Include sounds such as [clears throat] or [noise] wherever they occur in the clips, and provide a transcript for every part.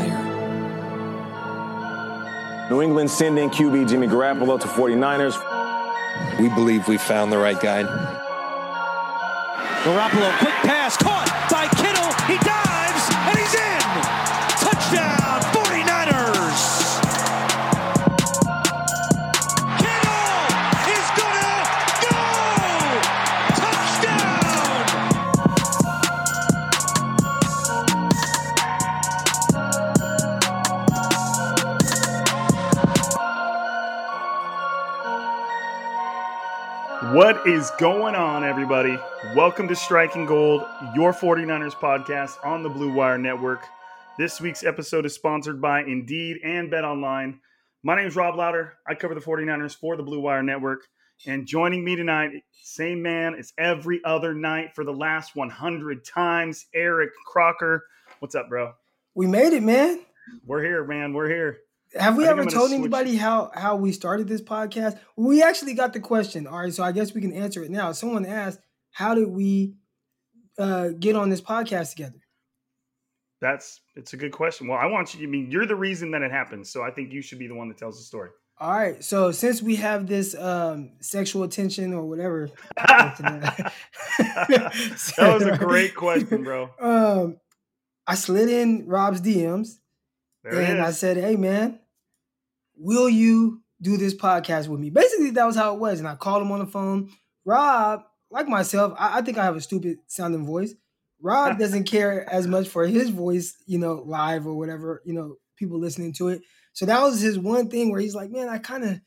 Blue New England sending QB Jimmy Garoppolo to 49ers. We believe we found the right guy. Garoppolo, quick pass, What is going on, everybody? Welcome to Striking Gold, your 49ers podcast on the Blue Wire Network. This week's episode is sponsored by Indeed and Bet Online. My name is Rob Lowder. I cover the 49ers for the Blue Wire Network. And joining me tonight, same man as every other night for the last 100 times, Eric Crocker. What's up, bro? We made it, man. We're here, man. We're here. Have we ever told anybody how how we started this podcast? We actually got the question. All right, so I guess we can answer it now. Someone asked, "How did we uh, get on this podcast together?" That's it's a good question. Well, I want you. I mean, you're the reason that it happens, so I think you should be the one that tells the story. All right, so since we have this um, sexual attention or whatever, that [laughs] That was a [laughs] great question, bro. Um, I slid in Rob's DMs There it and I said, "Hey, man, will you do this podcast with me?" Basically, that was how it was. And I called him on the phone. Rob, like myself, I, I think I have a stupid sounding voice. Rob [laughs] doesn't care as much for his voice, you know, live or whatever, you know, people listening to it. So that was his one thing where he's like, "Man, I kind of,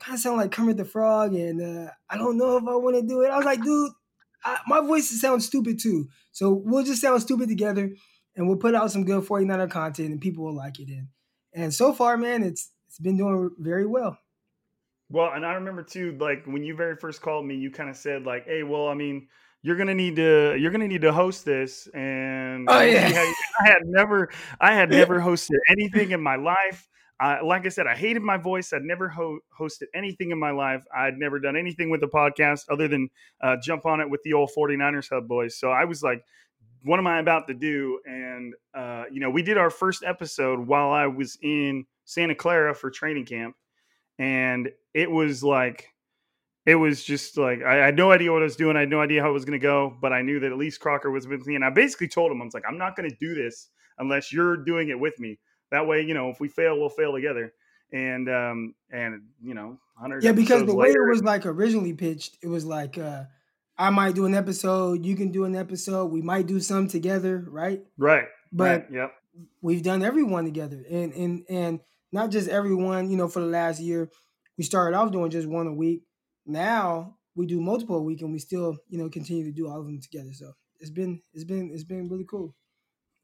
kind of sound like Kermit the Frog, and uh, I don't know if I want to do it." I was like, "Dude, I, my voice sounds stupid too. So we'll just sound stupid together." and we'll put out some good 49er content and people will like it in. And so far, man, it's it's been doing very well. Well, and I remember too, like when you very first called me, you kind of said like, "Hey, well, I mean, you're gonna need to you're gonna need to host this." And Oh, yeah. I had never I had [laughs] never hosted anything in my life. I, like I said, I hated my voice. I'd never ho- hosted anything in my life. I'd never done anything with the podcast other than uh, jump on it with the old 49ers Hub boys. So I was like, what am I about to do? And, uh, you know, we did our first episode while I was in Santa Clara for training camp. And it was like, it was just like I, had no idea what I was doing. I had no idea how it was going to go, but I knew that at least Crocker was with me, and I basically told him I was like, I'm not going to do this unless you're doing it with me. That way, you know, if we fail, we'll fail together. And um and you know, hundred yeah, because the way it was like originally pitched, it was like uh I might do an episode, you can do an episode, we might do some together, right? Right. But right, yep. We've done everyone together, and and and not just everyone. You know, for the last year, we started off doing just one a week. Now we do multiple a week and we still you know continue to do all of them together. So it's been it's been it's been really cool.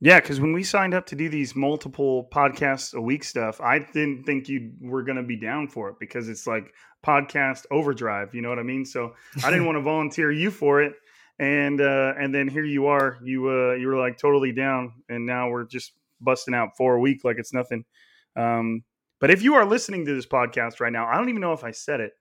Yeah because when we signed up to do these multiple podcasts a week stuff i didn't think you were going to be down for it because it's like podcast overdrive you know what i mean? So i didn't want to [laughs] volunteer you for it. And uh and then here you are you uh you were like totally down and now we're just busting out for a week like it's nothing um but if you are listening to this podcast right now i don't even know if i said it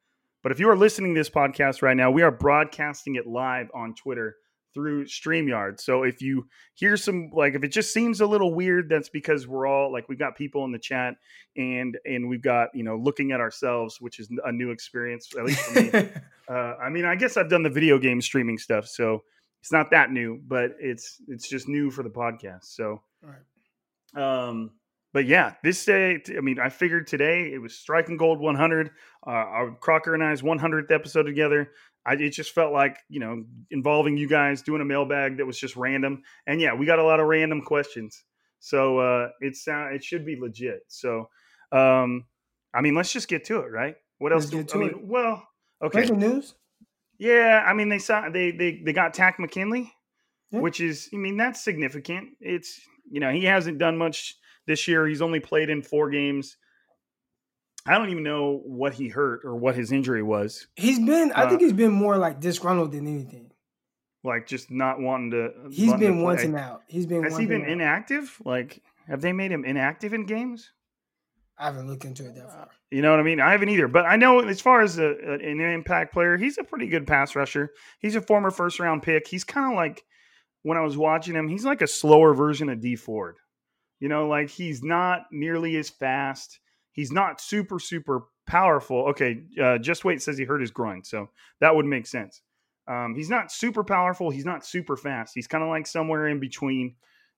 but if you are listening to this podcast right now, we are broadcasting it live on Twitter through StreamYard. So if you hear some like if it just seems a little weird, that's because we're all like we've got people in the chat and and we've got, you know, looking at ourselves, which is a new experience, at least for me. [laughs] uh, I mean, I guess I've done the video game streaming stuff, so it's not that new, but it's it's just new for the podcast. So um but yeah, this day, I mean, I figured today it was striking gold 100. Uh, our Crocker and I's 100th episode together. I, it just felt like you know involving you guys doing a mailbag that was just random. And yeah, we got a lot of random questions, so uh, it's uh, it should be legit. So, um, I mean, let's just get to it, right? What else? Do, I mean, it. well, okay. Breaking news. Yeah, I mean, they saw they they they got Takk McKinley, yeah. which is, I mean, that's significant. It's you know he hasn't done much this year. He's only played in four games. I don't even know what he hurt or what his injury was. He's been, I think uh, he's been more like disgruntled than anything. Like just not wanting to. He's wanting been to wanting out. He's been. Has he been out. inactive? Like, have they made him inactive in games? I haven't looked into it that far. You know what I mean? I haven't either. But I know as far as a, an impact player, he's a pretty good pass rusher. He's a former first round pick. He's kind of like when I was watching him, he's like a slower version of Dee Ford. You know, like he's not nearly as fast. He's not super, super powerful. Okay, uh, just wait says he hurt his groin, so that would make sense. Um, he's not super powerful. He's not super fast. He's kind of like somewhere in between.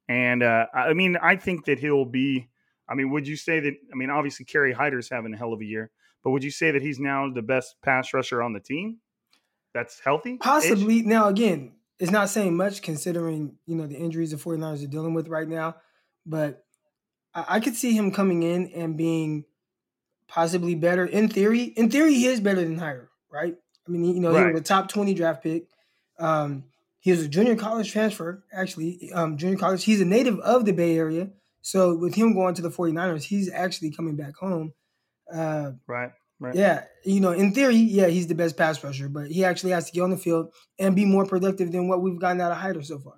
And uh, I mean, I think that he'll be. I mean, would you say that? I mean, obviously, Kerry Hyder's having a hell of a year, but would you say that he's now the best pass rusher on the team? That's healthy. Possibly. Now, again, it's not saying much considering you know the injuries the 49ers are dealing with right now but I, I could see him coming in and being possibly better in theory. In theory, he is better than Hyder, right? I mean, you know, right. he was a top 20 draft pick. Um, he was a junior college transfer, actually. Um, junior college. He's a native of the Bay Area. So with him going to the 49ers, he's actually coming back home. Uh, right. Right. Yeah, you know, in theory, yeah, he's the best pass rusher, but he actually has to get on the field and be more productive than what we've gotten out of Hyder so far.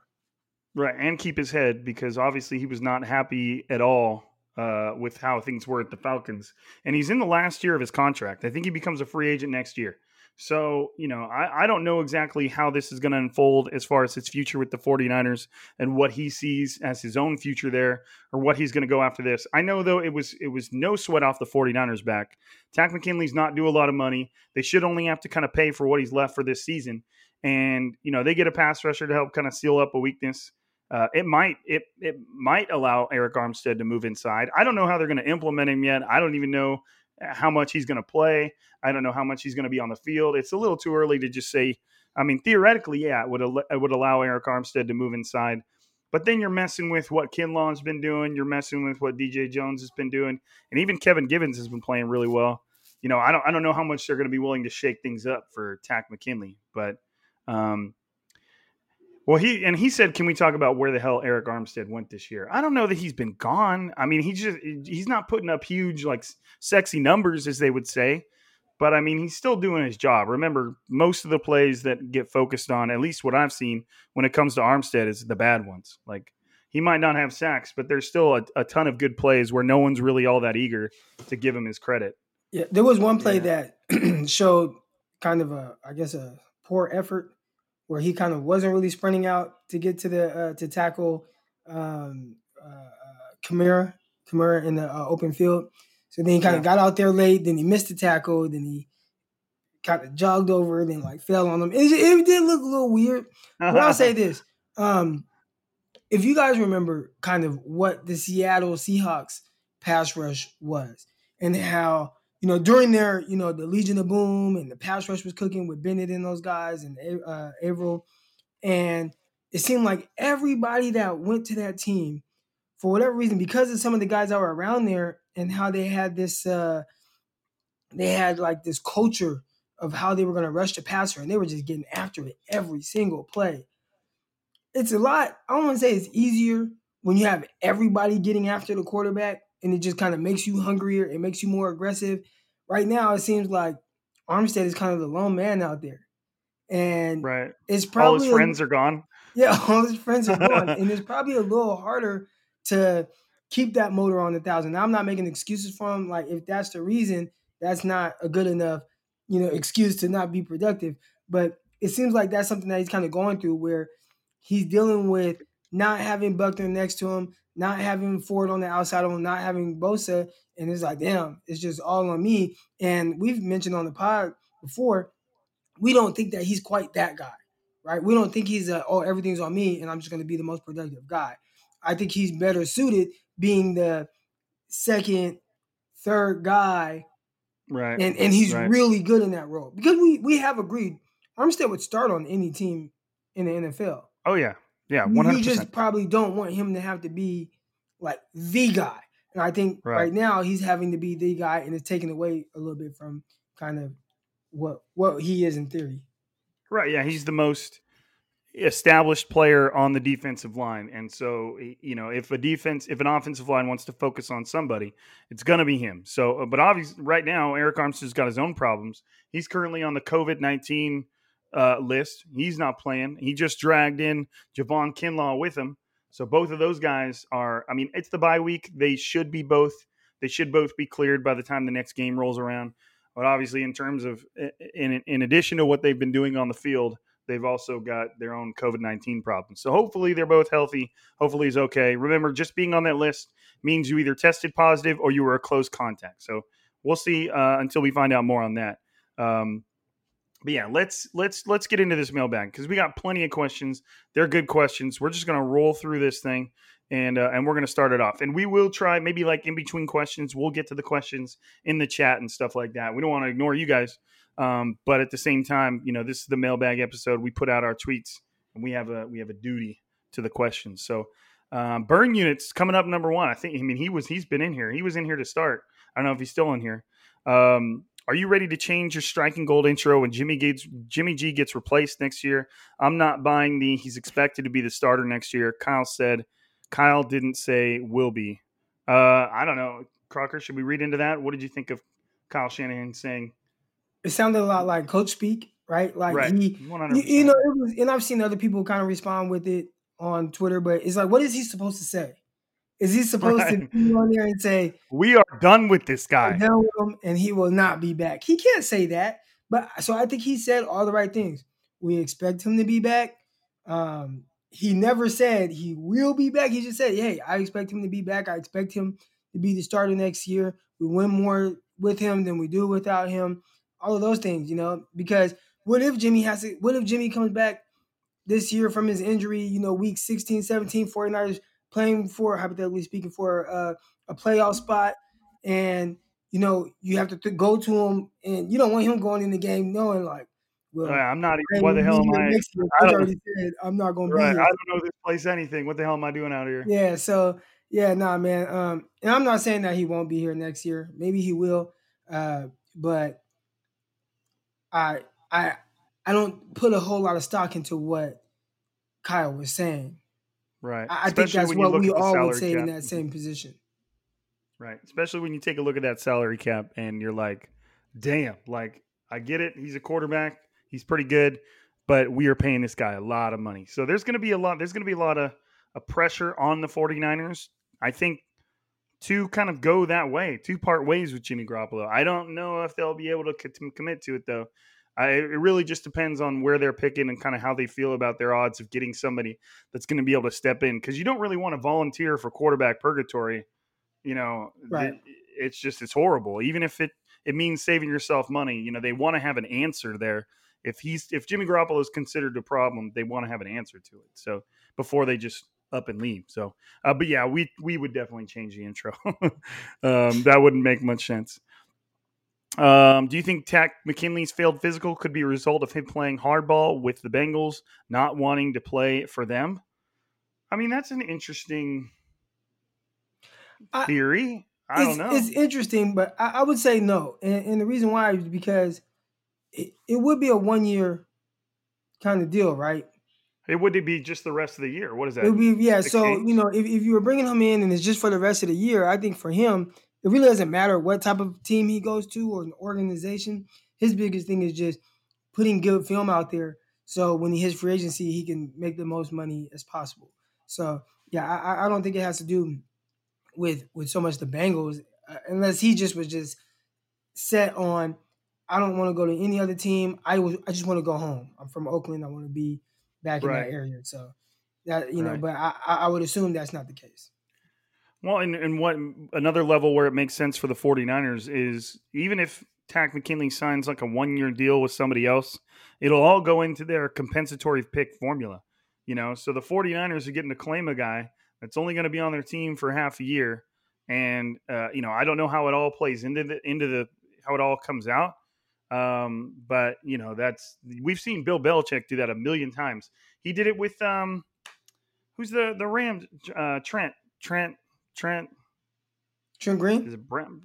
Right, and keep his head because obviously he was not happy at all uh, with how things were at the Falcons. And he's in the last year of his contract. I think he becomes a free agent next year. So, you know, I, I don't know exactly how this is going to unfold as far as his future with the 49ers and what he sees as his own future there or what he's going to go after this. I know though it was it was no sweat off the 49ers back. Takk McKinley's not due a lot of money. They should only have to kind of pay for what he's left for this season. And, you know, they get a pass rusher to help kind of seal up a weakness. Uh, it might it it might allow Arik Armstead to move inside. I don't know how they're going to implement him yet. I don't even know how much he's going to play. I don't know how much he's going to be on the field. It's a little too early to just say. I mean, theoretically, yeah, it would it would allow Arik Armstead to move inside, but then you're messing with what Kinlaw's been doing. You're messing with what DJ Jones has been doing, and even Kevin Givens has been playing really well. You know, I don't I don't know how much they're going to be willing to shake things up for Takk McKinley, but um, well, he and he said, "Can we talk about where the hell Arik Armstead went this year?" I don't know that he's been gone. I mean, he just he's not putting up huge like sexy numbers as they would say, but I mean, he's still doing his job. Remember, most of the plays that get focused on, at least what I've seen when it comes to Armstead, is the bad ones. Like he might not have sacks, but there's still a, a ton of good plays where no one's really all that eager to give him his credit. Yeah, there was one play yeah. that [clears throat] showed kind of a, I guess, a poor effort where he kind of wasn't really sprinting out to get to the uh, to tackle um, uh, Kamara Kamara in the uh, open field. So then he kind of got out there late. Then he missed the tackle. Then he kind of jogged over and then like fell on them. It, it did look a little weird. But I'll say this: [laughs] um, if you guys remember, kind of what the Seattle Seahawks pass rush was, and how you know during their you know the Legion of Boom and the pass rush was cooking with Bennett and those guys and uh, Avril, and it seemed like everybody that went to that team for whatever reason because of some of the guys that were around there and how they had this uh they had like this culture of how they were going to rush the passer and they were just getting after it every single play. It's a lot i don't want to say it's easier when you have everybody getting after the quarterback and it just kind of makes you hungrier it makes you more aggressive right now it seems like armstead is kind of the lone man out there and right it's probably all his friends a, are gone yeah [laughs] all his friends are gone [laughs] and it's probably a little harder to keep that motor on the thousand. Now, I'm not making excuses for him. Like if that's the reason, that's not a good enough, you know, excuse to not be productive. But it seems like that's something that he's kind of going through where he's dealing with not having Buckner next to him, not having Ford on the outside of him, not having Bosa. And it's like, damn, it's just all on me. And we've mentioned on the pod before, we don't think that he's quite that guy, right? We don't think he's a, oh, everything's on me and I'm just going to be the most productive guy. I think he's better suited being the second, third guy. Right. And and he's right. really good in that role. Because we we have agreed Armstead would start on any team in the NFL. Oh yeah. Yeah, 100%. We just probably don't want him to have to be like the guy. And I think right. right now he's having to be the guy and it's taken away a little bit from kind of what what he is in theory. Right. Yeah, he's the most established player on the defensive line. And so, you know, if a defense, if an offensive line wants to focus on somebody, it's going to be him. So, uh, but obviously, right now, Arik Armstead's got his own problems. He's currently on the COVID 19 uh, list. He's not playing. He just dragged in Javon Kinlaw with him. So both of those guys are, I mean, it's the bye week. They should be both, they should both be cleared by the time the next game rolls around. But obviously, in terms of, in, in addition to what they've been doing on the field, they've also got their own COVID 19 problems. So hopefully they're both healthy. Hopefully he's okay. Remember, just being on that list means you either tested positive or you were a close contact. So we'll see uh, until we find out more on that. Um, but yeah, let's let's let's get into this mailbag because we got plenty of questions. They're good questions. We're just gonna roll through this thing and uh, and we're gonna start it off. And we will try maybe like in between questions, we'll get to the questions in the chat and stuff like that. We don't want to ignore you guys. Um, but at the same time, you know, this is the mailbag episode. We put out our tweets, and we have a we have a duty to the questions. So, um, burn units coming up number one. I think. I mean, he was he's been in here. He was in here to start. I don't know if he's still in here. Um, are you ready to change your striking gold intro when Jimmy Gates Jimmy G gets replaced next year? I'm not buying the he's expected to be the starter next year. Kyle said. Kyle didn't say will be. Uh, I don't know. Crocker, should we read into that? What did you think of Kyle Shanahan saying it sounded a lot like coach speak, right? Like right. he, 100%. you know, it was, and I've seen other people kind of respond with it on Twitter, but it's like, what is he supposed to say? Is he supposed right. to be on there and say, "We are done with this guy, done with him, and he will not be back"? He can't say that, but so I think he said all the right things. We expect him to be back. Um, he never said he will be back. He just said, "Hey, I expect him to be back. I expect him to be the starter next year. We win more with him than we do without him." all of those things, you know, because what if Jimmy has to, what if Jimmy comes back this year from his injury, you know, week 16, 17, 49ers playing for, hypothetically speaking, for uh, a playoff spot and, you know, you have to th- go to him and you don't want him going in the game knowing like, well, right, I'm not even. What the hell am I? I already said I'm not going to right, be here. I don't know this place anything. What the hell am I doing out here? Yeah. So yeah, nah, man. Um, and I'm not saying that he won't be here next year. Maybe he will. Uh, but I I I don't put a whole lot of stock into what Kyle was saying. Right. I, I think that's what we all would say cap. in that same position. Right. Especially when you take a look at that salary cap and you're like, damn, like I get it. He's a quarterback. He's pretty good, but we are paying this guy a lot of money. So there's going to be a lot, there's going to be a lot of a pressure on the 49ers. I think to kind of go that way, two part ways with Jimmy Garoppolo. I don't know if they'll be able to commit to it though. I, it really just depends on where they're picking and kind of how they feel about their odds of getting somebody that's going to be able to step in because you don't really want to volunteer for quarterback purgatory. You know, right. it, it's just it's horrible. Even if it it means saving yourself money. You know, they want to have an answer there. If he's if Jimmy Garoppolo is considered a problem, they want to have an answer to it. So before they just up and leave. So, uh, but yeah, we we would definitely change the intro. [laughs] um, that wouldn't make much sense. Um, do you think Takk McKinley's failed physical could be a result of him playing hardball with the Bengals, not wanting to play for them? I mean, that's an interesting theory. I, I don't know. It's interesting, but I, I would say no. And, and, the reason why is because it, it would be a one year kind of deal, right? It would it be just the rest of the year? What is that? It would be yeah. So you know, if, if you were bringing him in and it's just for the rest of the year, I think for him it really doesn't matter what type of team he goes to or an organization. His biggest thing is just putting good film out there. So when he hits free agency, he can make the most money as possible. So yeah, I, I don't think it has to do with with so much the Bengals, uh, unless he just was just set on. I don't want to go to any other team. I was I just want to go home. I'm from Oakland. I want to be back right. in that area. So that you know, right. but I I would assume that's not the case. Well, and, and what another level where it makes sense for the 49ers is even if Takk McKinley signs like a one year deal with somebody else, it'll all go into their compensatory pick formula. You know, so the 49ers are getting to claim a guy that's only going to be on their team for half a year. And uh, you know, I don't know how it all plays into the into the how it all comes out. Um, but you know, that's we've seen Bill Belichick do that a million times. He did it with um, who's the the Rams? Uh, Trent Trent Trent. Trent Green? Is it Brown?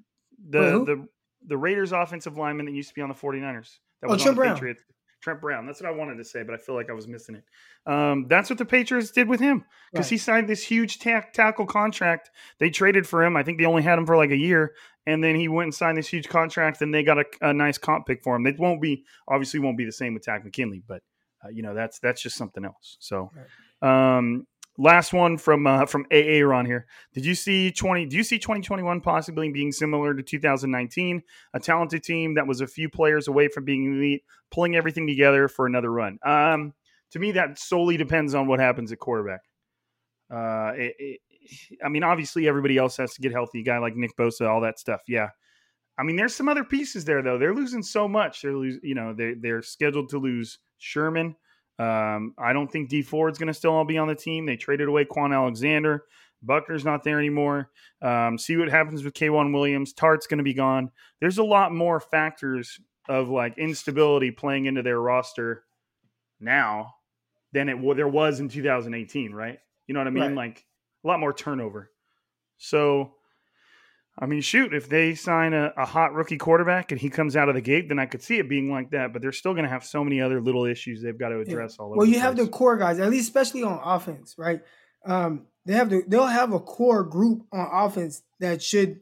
The Wait, the the Raiders offensive lineman that used to be on the 49ers. That oh, was Trent Brown. Patriots. Trent Brown. That's what I wanted to say, but I feel like I was missing it. Um, that's what the Patriots did with him because right. he signed this huge tack, tackle contract. They traded for him. I think they only had him for like a year, and then he went and signed this huge contract, and they got a, a nice comp pick for him. It won't be obviously won't be the same with Takk McKinley, but uh, you know that's that's just something else. So, um, last one from uh, from AA Ron here. Did you see twenty? Do you see twenty twenty one possibly being similar to two thousand nineteen? A talented team that was a few players away from being elite, pulling everything together for another run. Um, to me, that solely depends on what happens at quarterback. Uh, it, it, I mean, obviously everybody else has to get healthy. A guy like Nick Bosa, all that stuff. Yeah. I mean, there's some other pieces there though. They're losing so much. They're losing, you know, they they're scheduled to lose Sherman. Um, I don't think Dee Ford's going to still all be on the team. They traded away Kwon Alexander. Buckner's not there anymore. Um, see what happens with K'Waun Williams. Tartt's going to be gone. There's a lot more factors of like instability playing into their roster now than it there was in 2018, right? You know what I mean? Right. Like a lot more turnover. So I mean, shoot, if they sign a, a, hot rookie quarterback and he comes out of the gate, then I could see it being like that. But they're still going to have so many other little issues they've got to address yeah. all over. Well, you have the core guys, at least especially on offense, right? Um, they have the they'll have a core group on offense that should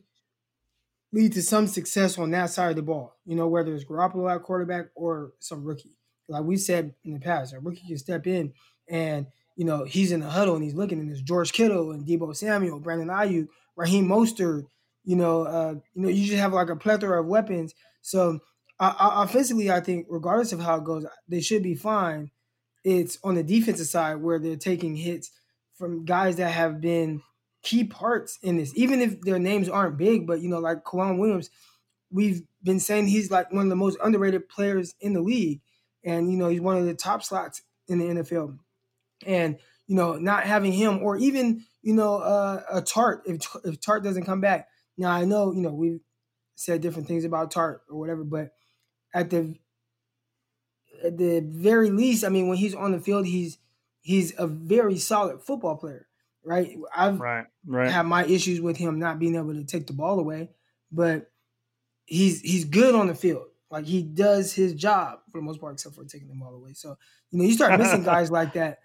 lead to some success on that side of the ball. You know, whether it's Garoppolo at quarterback or some rookie. Like we said in the past, a rookie can step in and you know he's in the huddle and he's looking and there's George Kittle and Deebo Samuel, Brandon Aiyuk, Raheem Mostert you know, uh, you know, you just have like a plethora of weapons. So uh, offensively, I think regardless of how it goes, they should be fine. It's on the defensive side where they're taking hits from guys that have been key parts in this, even if their names aren't big. But you know, like K'Waun Williams, we've been saying he's like one of the most underrated players in the league, and you know, he's one of the top slots in the NFL. And you know, not having him or even you know uh, a Tartt if if Tartt doesn't come back, now I know, you know, we've said different things about Tartt or whatever, but at the at the very least, I mean, when he's on the field, he's he's a very solid football player, right? I've right, right. had my issues with him not being able to take the ball away, but he's he's good on the field. Like he does his job for the most part, except for taking the ball away. So you know, you start missing [laughs] guys like that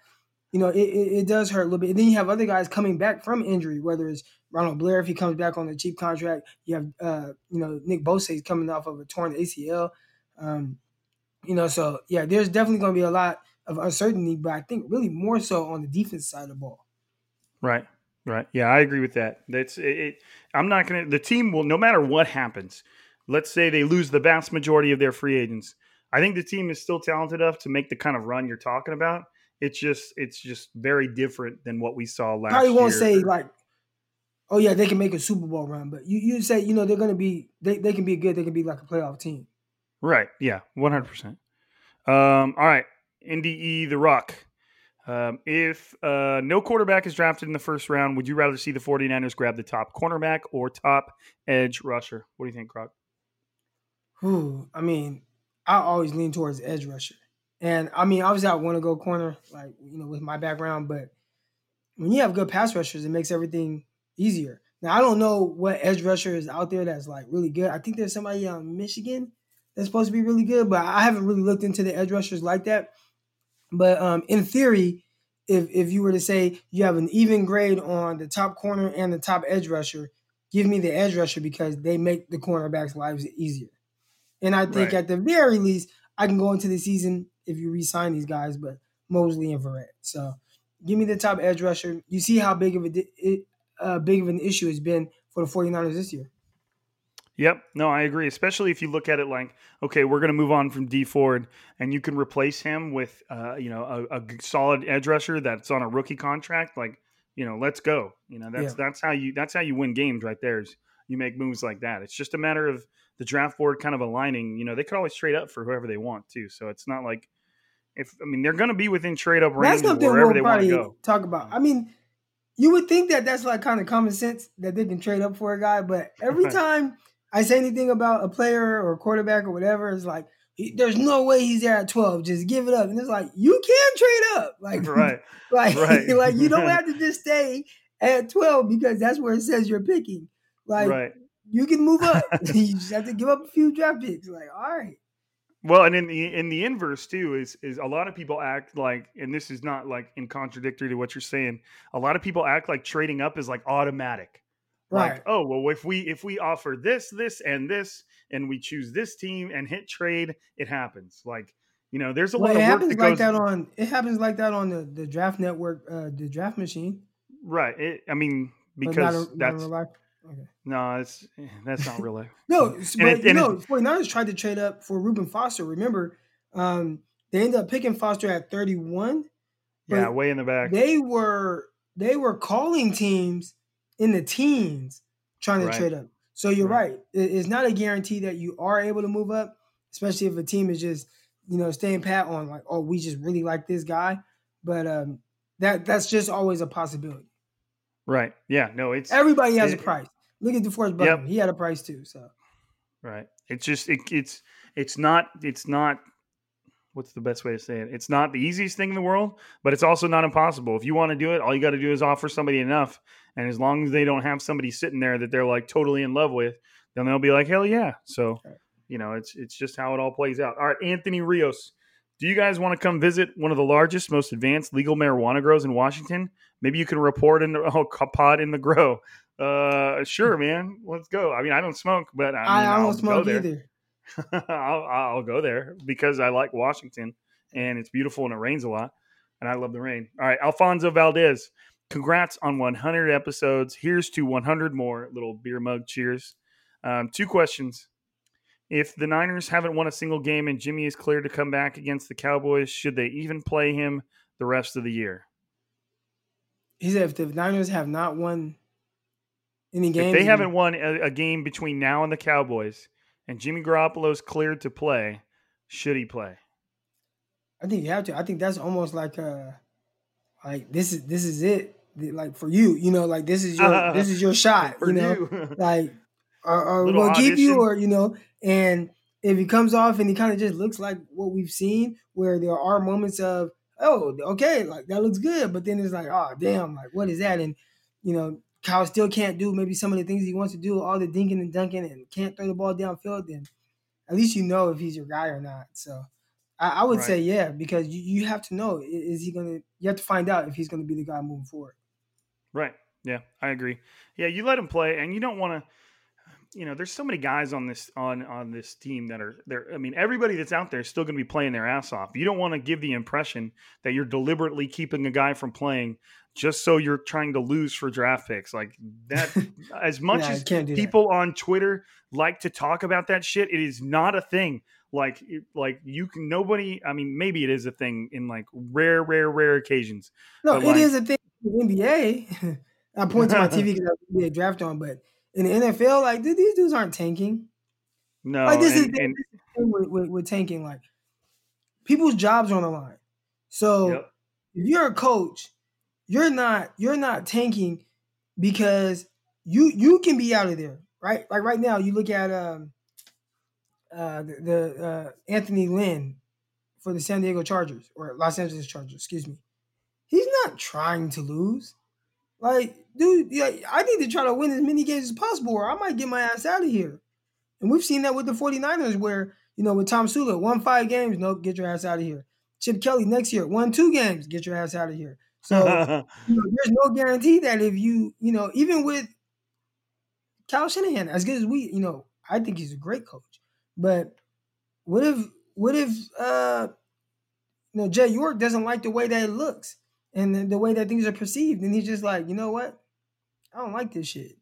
you know, it, it, it, does hurt a little bit. And then you have other guys coming back from injury, whether it's Ronald Blair if he comes back on the cheap contract. You have, uh, you know, Nick Bosa coming off of a torn ACL. Um, you know, so yeah, there's definitely going to be a lot of uncertainty, but I think really more so on the defense side of the ball. Right. Right. Yeah, I agree with that. That's it, it I'm not going to. The team will, no matter what happens. Let's say they lose the vast majority of their free agents. I think the team is still talented enough to make the kind of run you're talking about it's just it's just very different than what we saw last. Probably won't year. say like oh yeah, they can make a Super Bowl run. But you you say you know they're going to be they they can be good. They can be like a playoff team. Right. Yeah. One hundred percent. Um. All right. NDE the Rock. Um, if uh, no quarterback is drafted in the first round, would you rather see the 49ers grab the top cornerback or top edge rusher? What do you think, Croc? Whew, I mean, I always lean towards edge rusher. And I mean, obviously, I want to go corner, like, you know, with my background, but when you have good pass rushers, it makes everything easier. Now, I don't know what edge rusher is out there that's like really good. I think there's somebody on Michigan that's supposed to be really good, but I haven't really looked into the edge rushers like that. But um, in theory, if if you were to say you have an even grade on the top corner and the top edge rusher, give me the edge rusher because they make the cornerbacks' lives easier. And I think Right. at the very least, I can go into the season if you re-sign these guys, but Moseley and Verrett. So give me the top edge rusher. You see how big of a di- it, uh, big of an issue it's been for the 49ers this year. Yep. No, I agree. Especially if you look at it like, okay, we're going to move on from Dee Ford, and you can replace him with, uh, you know, a solid edge rusher that's on a rookie contract. Like, you know, let's go. You know, that's Yeah. that's how you that's how you win games right there. Is you make moves like that. It's just a matter of the draft board kind of aligning. You know, they could always trade up for whoever they want too. So it's not like if I mean they're going to be within trade up range wherever they want to go. talk about. I mean, you would think that that's like kind of common sense that they can trade up for a guy, but every [laughs] time I say anything about a player or a quarterback or whatever, it's like there's no way he's there at 12. Just give it up. And it's like you can trade up, [laughs] like Right. [laughs] like Right. like you don't have to just stay at 12 because that's where it says you're picking. Like right. you can move up. you just have to give up a few draft picks. Like all right. Well, and in the in the inverse too is is a lot of people act like, and this is not like in contradictory to what you're saying. A lot of people act like trading up is like automatic. Right. Like, oh well, if we if we offer this, this, and this, and we choose this team and hit trade, it happens. Like, you know, there's a Well, lot it of work happens that like goes that on it happens like that on the, the draft network, uh, the draft machine. right. It, I mean, because not that's. Okay. no, it's eh, that's not real life. [laughs] No, And s- it- but you it- know, 49ers tried to trade up for Reuben Foster. Remember, um, they ended up picking Foster at 31. yeah, way in the back. They were they were calling teams in the teens trying to Right. trade up. So you're Right. right. It- it's not a guarantee that you are able to move up, especially if a team is just you know staying pat on like, oh, we just really like this guy. But um, that that's just always a possibility. Right. Yeah. No, it's Everybody has a price. Look at DeForest Yep. Buckner. He had a price too. So Right. It's just it, it's it's not it's not what's the best way to say it? It's not the easiest thing in the world, but it's also not impossible. If you want to do it, all you got to do is offer somebody enough, and as long as they don't have somebody sitting there that they're like totally in love with, then they'll be like, hell yeah. So, you know, it's it's just how it all plays out. All right, Anthony Rios. Do you guys want to come visit one of the largest, most advanced legal marijuana grows in Washington? Maybe you can report in the oh, pod in the grow. Uh, sure, man. Let's go. I mean, I don't smoke, but I, mean, I, I I'll don't go smoke either. [laughs] I'll, I'll go there because I like Washington and it's beautiful and it rains a lot. And I love the rain. All right, Alfonso Valdez, congrats on 100 episodes. Here's to 100 more. Little beer mug cheers. Um, two questions. If the Niners haven't won a single game and Jimmy is cleared to come back against the Cowboys, should they even play him the rest of the year? He said if the Niners have not won any games, If they haven't won a, a game between now and the Cowboys and Jimmy Garoppolo's cleared to play, should he play? I think you have to. I think that's almost like uh like this is this is it. Like for you, you know, like this is your [laughs] this is your shot. You know, you. [laughs] like or, or we'll keep you, or you know, and if he comes off and he kind of just looks like what we've seen, where there are moments of oh, okay, like that looks good, but then it's like oh damn, like what is that? And you know, Kyle still can't do maybe some of the things he wants to do, all the dinking and dunking, and can't throw the ball downfield. Then at least you know if he's your guy or not. So. I, I would Right. say yeah, because you, you have to know is he gonna you have to find out if he's gonna be the guy moving forward. Right. Yeah, I agree. Yeah, you let him play, and you don't want to. You know, there's so many guys on this on on this team that are there. I mean, everybody that's out there is still going to be playing their ass off. You don't want to give the impression that you're deliberately keeping a guy from playing just so you're trying to lose for draft picks. Like that, [laughs] as much Yeah, as can't that. people on Twitter like to talk about that shit, it is not a thing. Like, like you can nobody. I mean, maybe it is a thing in like rare, rare, rare occasions. No, it like- is a thing in the NBA. [laughs] I point to my [laughs] TV because I be a draft on, but in the NFL, like dude, these dudes aren't tanking. No, like this and, is, and- this is the thing with, with, with tanking. Like people's jobs are on the line. So Yep. if you're a coach, you're not you're not tanking because you you can be out of there, right? Like right now, you look at um uh the, the uh Anthony Lynn for the San Diego Chargers or Los Angeles Chargers, excuse me. He's not trying to lose. Like, dude, yeah, I need to try to win as many games as possible, or I might get my ass out of here. And we've seen that with the 49ers, where, you know, with Tomsula, won five games, nope, get your ass out of here. Chip Kelly next year, won two games, get your ass out of here. So you know, [laughs] there's no guarantee that if you, you know, even with Kyle Shanahan, as good as we, you know, I think he's a great coach. But what if, what if, uh, you know, Jed York doesn't like the way that it looks and the, the way that things are perceived, and he's just like, you know what, I don't like this shit,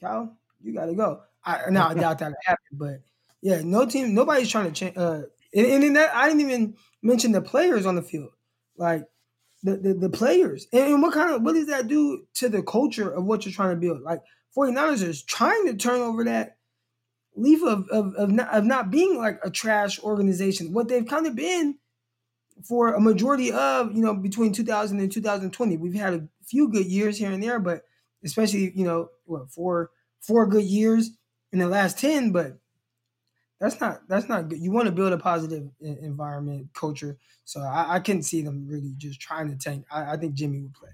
Kyle, you got to go. I now I doubt that will happen, but yeah, no team, nobody's trying to change. Uh, and, and in that, I didn't even mention the players on the field, like the the, the players, and, and what kind of what does that do to the culture of what you're trying to build? Like 49ers is trying to turn over that leaf of of of not, of not being like a trash organization. What they've kind of been for a majority of you know between 2000 and 2020 we've had a few good years here and there but especially you know what four four good years in the last 10 but that's not that's not good. You want to build a positive environment culture. So i, I couldn't see them really just trying to tank. I, I think jimmy would play.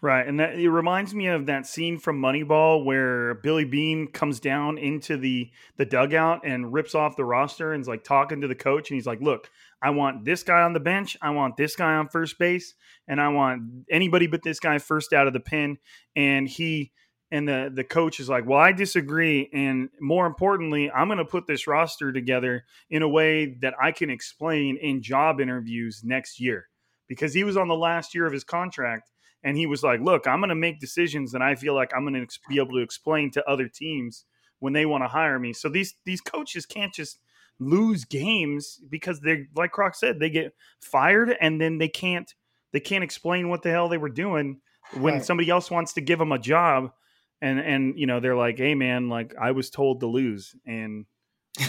Right, and that it reminds me of that scene from Moneyball where Billy Beane comes down into the the dugout and rips off the roster and is like talking to the coach and he's like, "Look, I want this guy on the bench, I want this guy on first base, and I want anybody but this guy first out of the pen. And he and the the coach is like, "Well, I disagree, and more importantly, I'm going to put this roster together in a way that I can explain in job interviews next year." Because he was on the last year of his contract and he was like, "Look, I'm going to make decisions that I feel like I'm going to ex- be able to explain to other teams when they want to hire me." So these these coaches can't just lose games because they like Croc said, they get fired and then they can't they can't explain what the hell they were doing when Right. somebody else wants to give them a job and and you know, they're like, "Hey man, like I was told to lose." And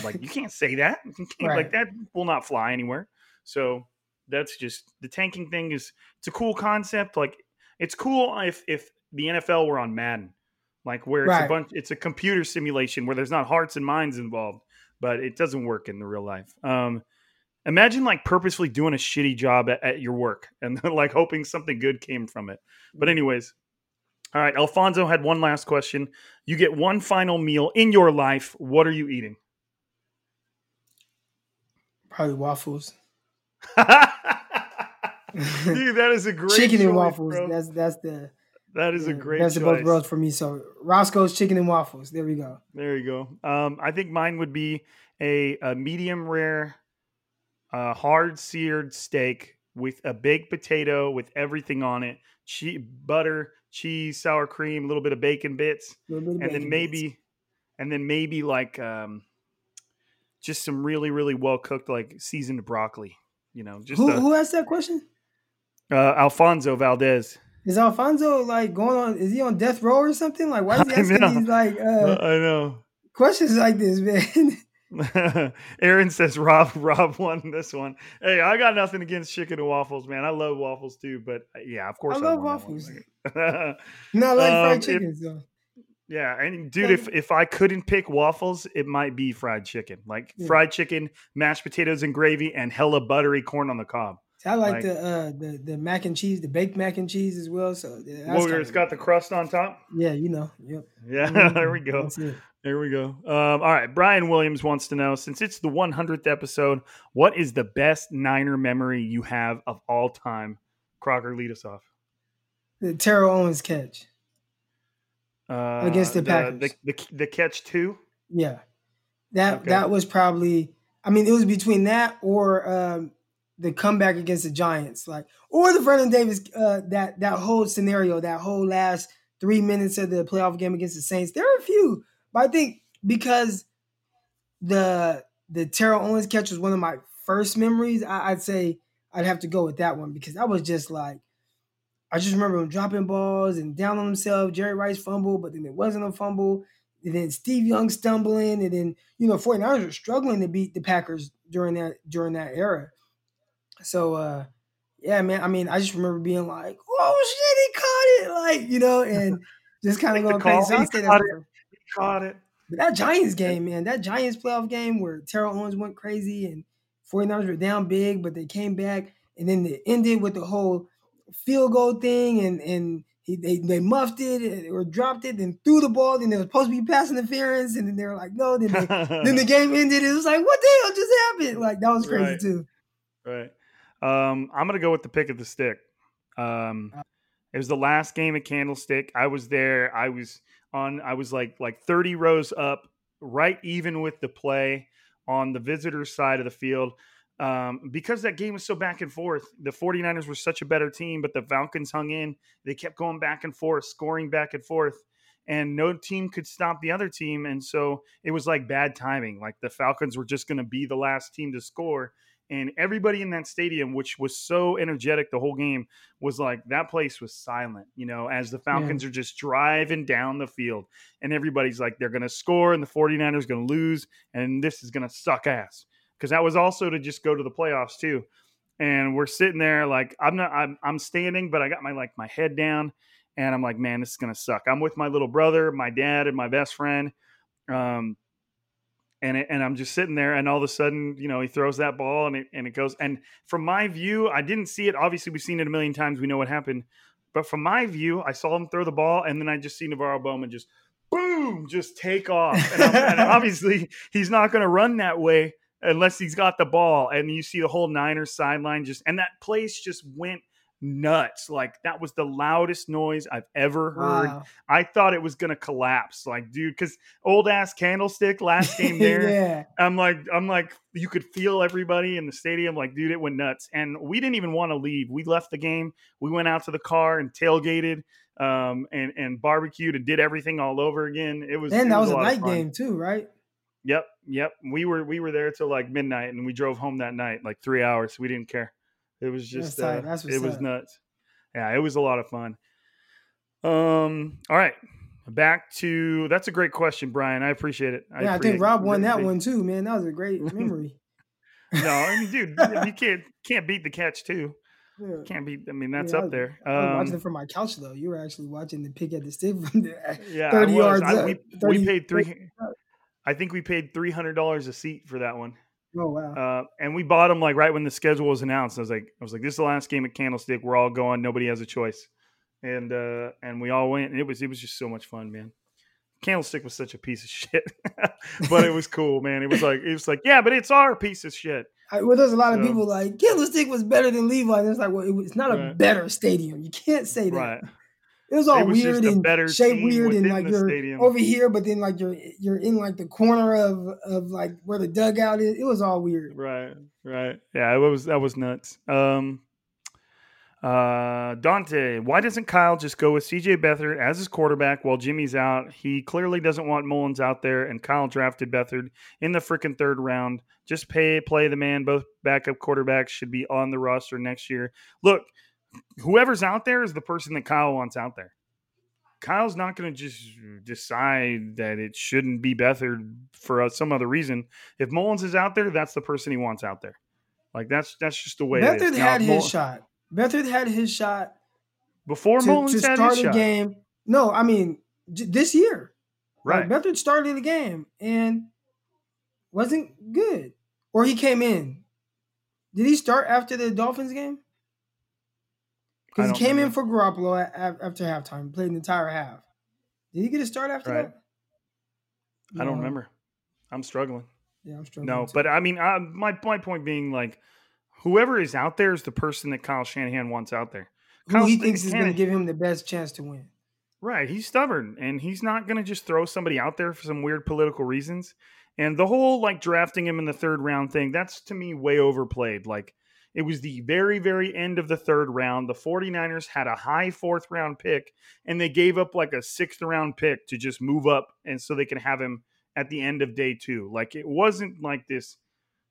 like you can't say that. [laughs] Can't, Right. Like that will not fly anywhere. So that's just the tanking thing is it's a cool concept. Like it's cool if if the NFL were on Madden, like where it's a bunch, it's a computer simulation where there's not hearts and minds involved, but it doesn't work in the real life. Um, imagine like purposefully doing a shitty job at, at your work [laughs] and like hoping something good came from it. But anyways, all right, Alfonso had one last question. You get one final meal in your life. What are you eating? probably waffles [laughs] [laughs] Dude, that is a great chicken and waffles bro. that's that's the That is a great best of choice. both worlds for me so roscoe's chicken and waffles there we go There you go. Um, I think mine would be a, a medium rare, uh, hard seared steak with a baked potato with everything on it, che- butter, cheese, sour cream, a little bit of bacon bits, bit of and then maybe, bits. and then maybe like um, just some really really well cooked like seasoned broccoli. You know, just who, a, who asked that question uh, Alfonso Valdez. Is Alfonso like going on? Is he on death row or something? Like, why is he asking these like uh, I know. questions like this, man? [laughs] [laughs] Aaron says Rob Rob won this one. Hey, I got nothing against chicken and waffles, man. I love waffles too, but uh, yeah, of course I I, love won that one. waffles. Not like [laughs] Um, fried chicken. so yeah, and dude, if if I couldn't pick waffles, it might be fried chicken. Like Yeah. fried chicken, mashed potatoes and gravy, and hella buttery corn on the cob. See, I like, like- the uh the the mac and cheese, the baked mac and cheese as well. So yeah, Well, it's got the crust on top. yeah, you know, yep. Yeah, there [laughs] we go. There we go. Um, all right. Brian Williams wants to know since it's the 100th episode, what is the best Niner memory you have of all time? Crocker, lead us off. The Terrell Owens catch. Uh, Against the The, Packers. the, the catch two. Yeah, that Okay. that was probably. I mean, it was between that or um, the comeback against the Giants, like or the Vernon Davis. Uh, that that whole scenario, that whole last three minutes of the playoff game against the Saints. There are a few, but I think because the the Terrell Owens catch was one of my first memories, I, I'd say I'd have to go with that one because that was just like. I just remember him dropping balls and down on himself. Jerry Rice fumble, but then it wasn't a fumble. And then Steve Young stumbling, and then you know 49ers were struggling to beat the Packers during that during that era. So uh yeah, man. I mean, I just remember being like, "Oh shit, he caught it!" Like you know, and [laughs] just kind of going crazy. So he, caught it. he caught it. But that Giants game, man, that Giants playoff game where Terrell Owens went crazy and 49ers were down big, but they came back, and then it ended with the whole field goal thing, and and he, they they muffed it or dropped it, and threw the ball, and they were supposed to be pass interference, and then they were like, no, then they, then the [laughs] game ended. It was like, what the hell just happened? Like that was crazy Right. too. Right. Um, I'm gonna go with the pick of the stick. Um, it was the last game at Candlestick. I was there. I was on. I was like like 30 rows up, right even with the play on the visitors' side of the field. Um, because that game was so back and forth, the 49ers were such a better team, but the Falcons hung in. They kept going back and forth, scoring back and forth, and no team could stop the other team. And so it was like bad timing. Like the Falcons were just going to be the last team to score. And everybody in that stadium, which was so energetic the whole game, was like that place was silent, you know, as the Falcons are just driving down the field. And everybody's like, they're going to score and the 49ers going to lose. And this is going to suck ass. Because that was also to just go to the playoffs too. And we're sitting there like I'm not I'm I'm standing, but I got my like my head down and I'm like, man, this is gonna suck. I'm with my little brother, my dad, and my best friend. Um, and it, and I'm just sitting there, and all of a sudden, you know, he throws that ball, and it and it goes. And from my view, I didn't see it. Obviously, we've seen it a million times. We know what happened. But from my view, I saw him throw the ball, and then I just see NaVorro Bowman just boom, just take off. And, and [laughs] obviously, he's not going to run that way unless he's got the ball. And you see the whole Niners sideline just, and that place just went nuts. Like that was the loudest noise I've ever heard. Wow. I thought it was gonna collapse. Like, dude, because old ass candlestick last game [laughs] there. yeah. I'm like, I'm like, you could feel everybody in the stadium. Like, dude, it went nuts. And we didn't even want to leave. We left the game. We went out to the car and tailgated, um, and and barbecued and did everything all over again. It was. And that was a lot night game too, right? Yep, yep. We were we were there till like midnight, and we drove home that night, like three hours. We didn't care. It was just, uh, it was nuts. Yeah, it was a lot of fun. Um, all right, back to that's a great question, Brian. I appreciate it. yeah, I think Rob won that one too, man. That was a great [laughs] memory. No, I mean, dude, you can't [laughs] can't beat the catch too. Yeah. Can't beat. I mean, that's Yeah, I up there. I was watching Um, it from my couch though. You were actually watching the pick at the stick from the yeah, 30 yards I- we, 30 we paid three. I think we paid three hundred dollars a seat for that one. Oh wow. Uh, and we bought them like right when the schedule was announced. I was like, I was like, this is the last game at Candlestick. We're all going. Nobody has a choice. And uh, and we all went, and it was it was just so much fun, man. Candlestick was such a piece of [laughs] shit, but it was cool, man. It was like it was like, yeah, but it's our piece of shit. I, well, there's a lot of So- people like Candlestick was better than Levi. And it's like, well, it it's not a better stadium. You can't say that. Right. It was all was weird and better shaped weird, and like you're stadium. over here, but then like you're you're in like the corner of of like where the dugout is. It was all weird. Right, right. Yeah, it was that was nuts. Um uh Dante, why doesn't Kyle just go with CJ Beathard as his quarterback while Jimmy's out? He clearly doesn't want Mullens out there, and Kyle drafted Beathard in the freaking third round. Just pay play the man. Both backup quarterbacks should be on the roster next year. Look, whoever's out there is the person that Kyle wants out there. Kyle's not going to just decide that it shouldn't be Beathard for uh, some other reason. If Mullens is out there, that's the person he wants out there. Like that's that's just the way Beathard is. Now, had his Mull- shot. Beathard had his shot before to, Mullens to had start his the shot. game. No, I mean j- this year. Right. Like, Beathard started the game and wasn't good, or he came in. Did he start after the Dolphins game? I Because he came in for Garoppolo a- a- after halftime, played an entire half. Did he get a start after Right. that? I don't remember. I'm struggling. Yeah, I'm struggling. No, too. but I mean, uh, my my point being like, whoever is out there is the person that Kyle Shanahan wants out there. who Kyle he thinks is going to give him the best chance to win? Right. He's stubborn and he's not going to just throw somebody out there for some weird political reasons. And the whole like drafting him in the third round thing, that's to me way overplayed. Like it was the very, very end of the third round. The 49ers had a high fourth round pick and they gave up like a sixth round pick to just move up and so they can have him at the end of day two. Like it wasn't like this.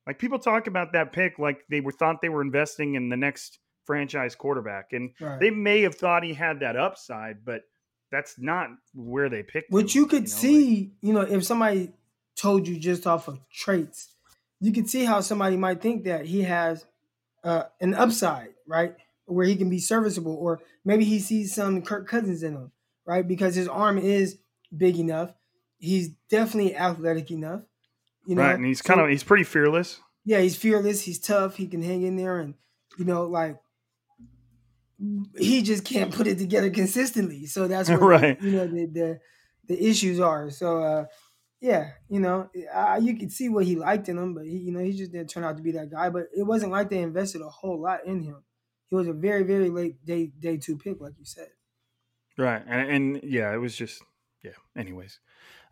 Like people talk about that pick like they were thought they were investing in the next franchise quarterback. And Right. they may have thought he had that upside, but that's not where they picked him. Which you could know, like- see, you know, if somebody told you just off of traits, you could see how somebody might think that he has uh, an upside, right? Where he can be serviceable, or maybe he sees some Kirk Cousins in him, right? Because his arm is big enough. He's definitely athletic enough. You know, right, and he's So- kind of he's pretty fearless. yeah, he's fearless. He's tough. He can hang in there, and you know, like he just can't put it together consistently. So that's [laughs] where Right. you know the, the the issues are. So uh, yeah, you know, I, you could see what he liked in him, but he, you know, he just didn't turn out to be that guy. But it wasn't like they invested a whole lot in him. He was a very very late day day two pick, like you said. Right, and, and yeah, it was just yeah. Anyways,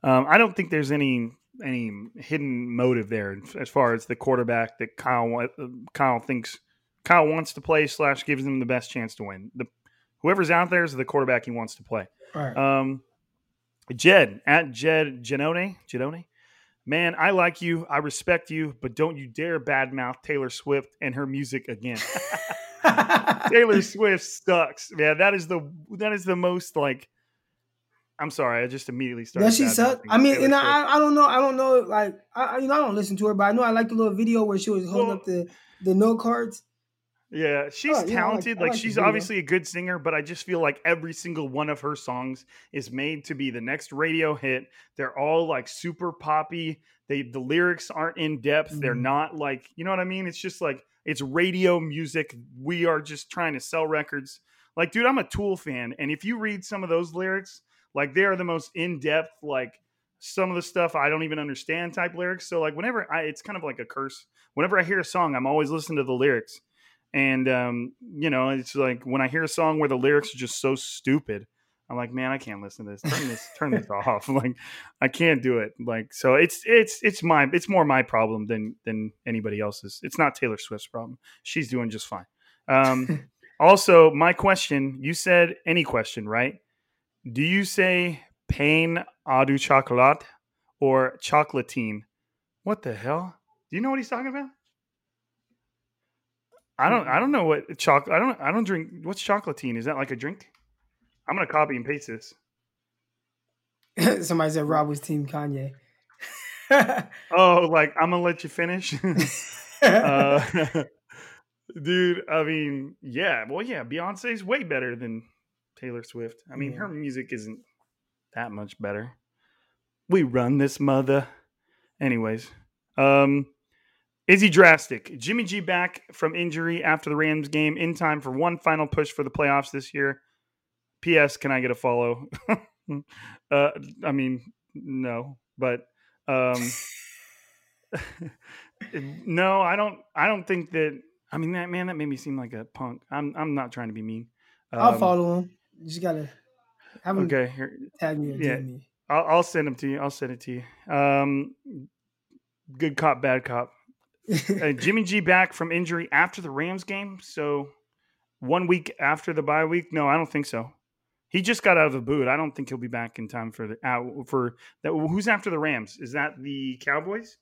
um, I don't think there's any any hidden motive there as far as the quarterback that Kyle uh, Kyle thinks Kyle wants to play slash gives him the best chance to win. The whoever's out there is the quarterback he wants to play. Right. Um, Jed at Jed Genone Genone. Man, I like you. I respect you, but don't you dare badmouth Taylor Swift and her music again. [laughs] Taylor Swift sucks, man. That is the that is the most like. I'm sorry, I just immediately started. Does she suck? I mean, Taylor and Swift. I, I don't know. I don't know. Like, I, I- you know, I don't listen to her, but I know I like the little video where she was holding Well- up the the note cards. Yeah, she's Oh, yeah, I like- talented. I like, like she's obviously a good singer, but I just feel like every single one of her songs is made to be the next radio hit. They're all like super poppy. They the lyrics aren't in depth. They're Mhm. not like you know what I mean. It's just like it's radio music. We are just trying to sell records. Like, dude, I'm a Tool fan, and if you read some of those lyrics, like they are the most in depth. Like some of the stuff I don't even understand type lyrics. So like whenever I, it's kind of like a curse. Whenever I hear a song, I'm always listening to the lyrics. And um, you know, it's like when I hear a song where the lyrics are just so stupid, I'm like, man, I can't listen to this. Turn this, turn this [laughs] off. [laughs] Like, I can't do it. Like, so it's it's it's my it's more my problem than than anybody else's. It's not Taylor Swift's problem. She's doing just fine. Um, [laughs] also, my question: You said any question, right? Do you say pain au du chocolat or chocolatine? What the hell? Do you know what he's talking about? I don't. I don't know what chocolate. I don't. I don't drink. What's chocolatine? Is that like a drink? I'm gonna copy and paste this. [laughs] Somebody said Rob was Team Kanye. [laughs] Oh, like I'm gonna let you finish, [laughs] uh, dude. I mean, yeah. Well, yeah. Beyonce's way better than Taylor Swift. I mean, Yeah. her music isn't that much better. We run this mother. Anyways, um, Izzy Drastic, Jimmy G back from injury after the Rams game in time for one final push for the playoffs this year. P.S. Can I get a follow? [laughs] uh, I mean, no, but um, [laughs] no, I don't. I don't think that. I mean, that man, that made me seem like a punk. I'm. I'm not trying to be mean. I'll Um, follow him. You just gotta have him Okay, here, tag me or Yeah. Me. I'll, I'll send him to you. I'll send it to you. Um, good cop, bad cop. Uh, Jimmy G back from injury after the Rams game. So one week after the bye week. No, I don't think so. He just got out of the boot. I don't think he'll be back in time for the out for that. Who's after the Rams? Is that the Cowboys?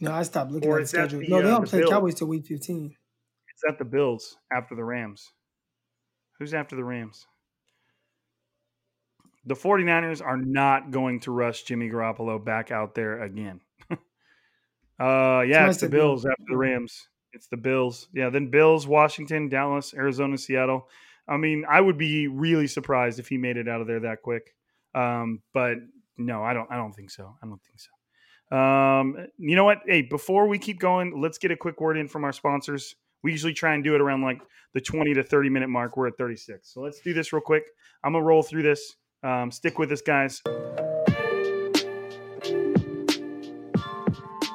no, I stopped looking Or at the schedule. the, no, they uh, don't the play Bills? Cowboys till week fifteen. Is that the Bills after the Rams? Who's after the Rams? The 49ers are not going to rush Jimmy Garoppolo back out there again. [laughs] uh yeah, Somebody it's the Bills. Bills after the Rams. It's the Bills. Yeah, then Bills, Washington, Dallas, Arizona, Seattle. I mean, I would be really surprised if he made it out of there that quick. Um, but no, I don't I don't think so. I don't think so. Um, you know what? Hey, before we keep going, let's get a quick word in from our sponsors. We usually try and do it around like the 20 to 30 minute mark. We're at 36. So let's do this real quick. I'm going to roll through this. Um, stick with us, guys.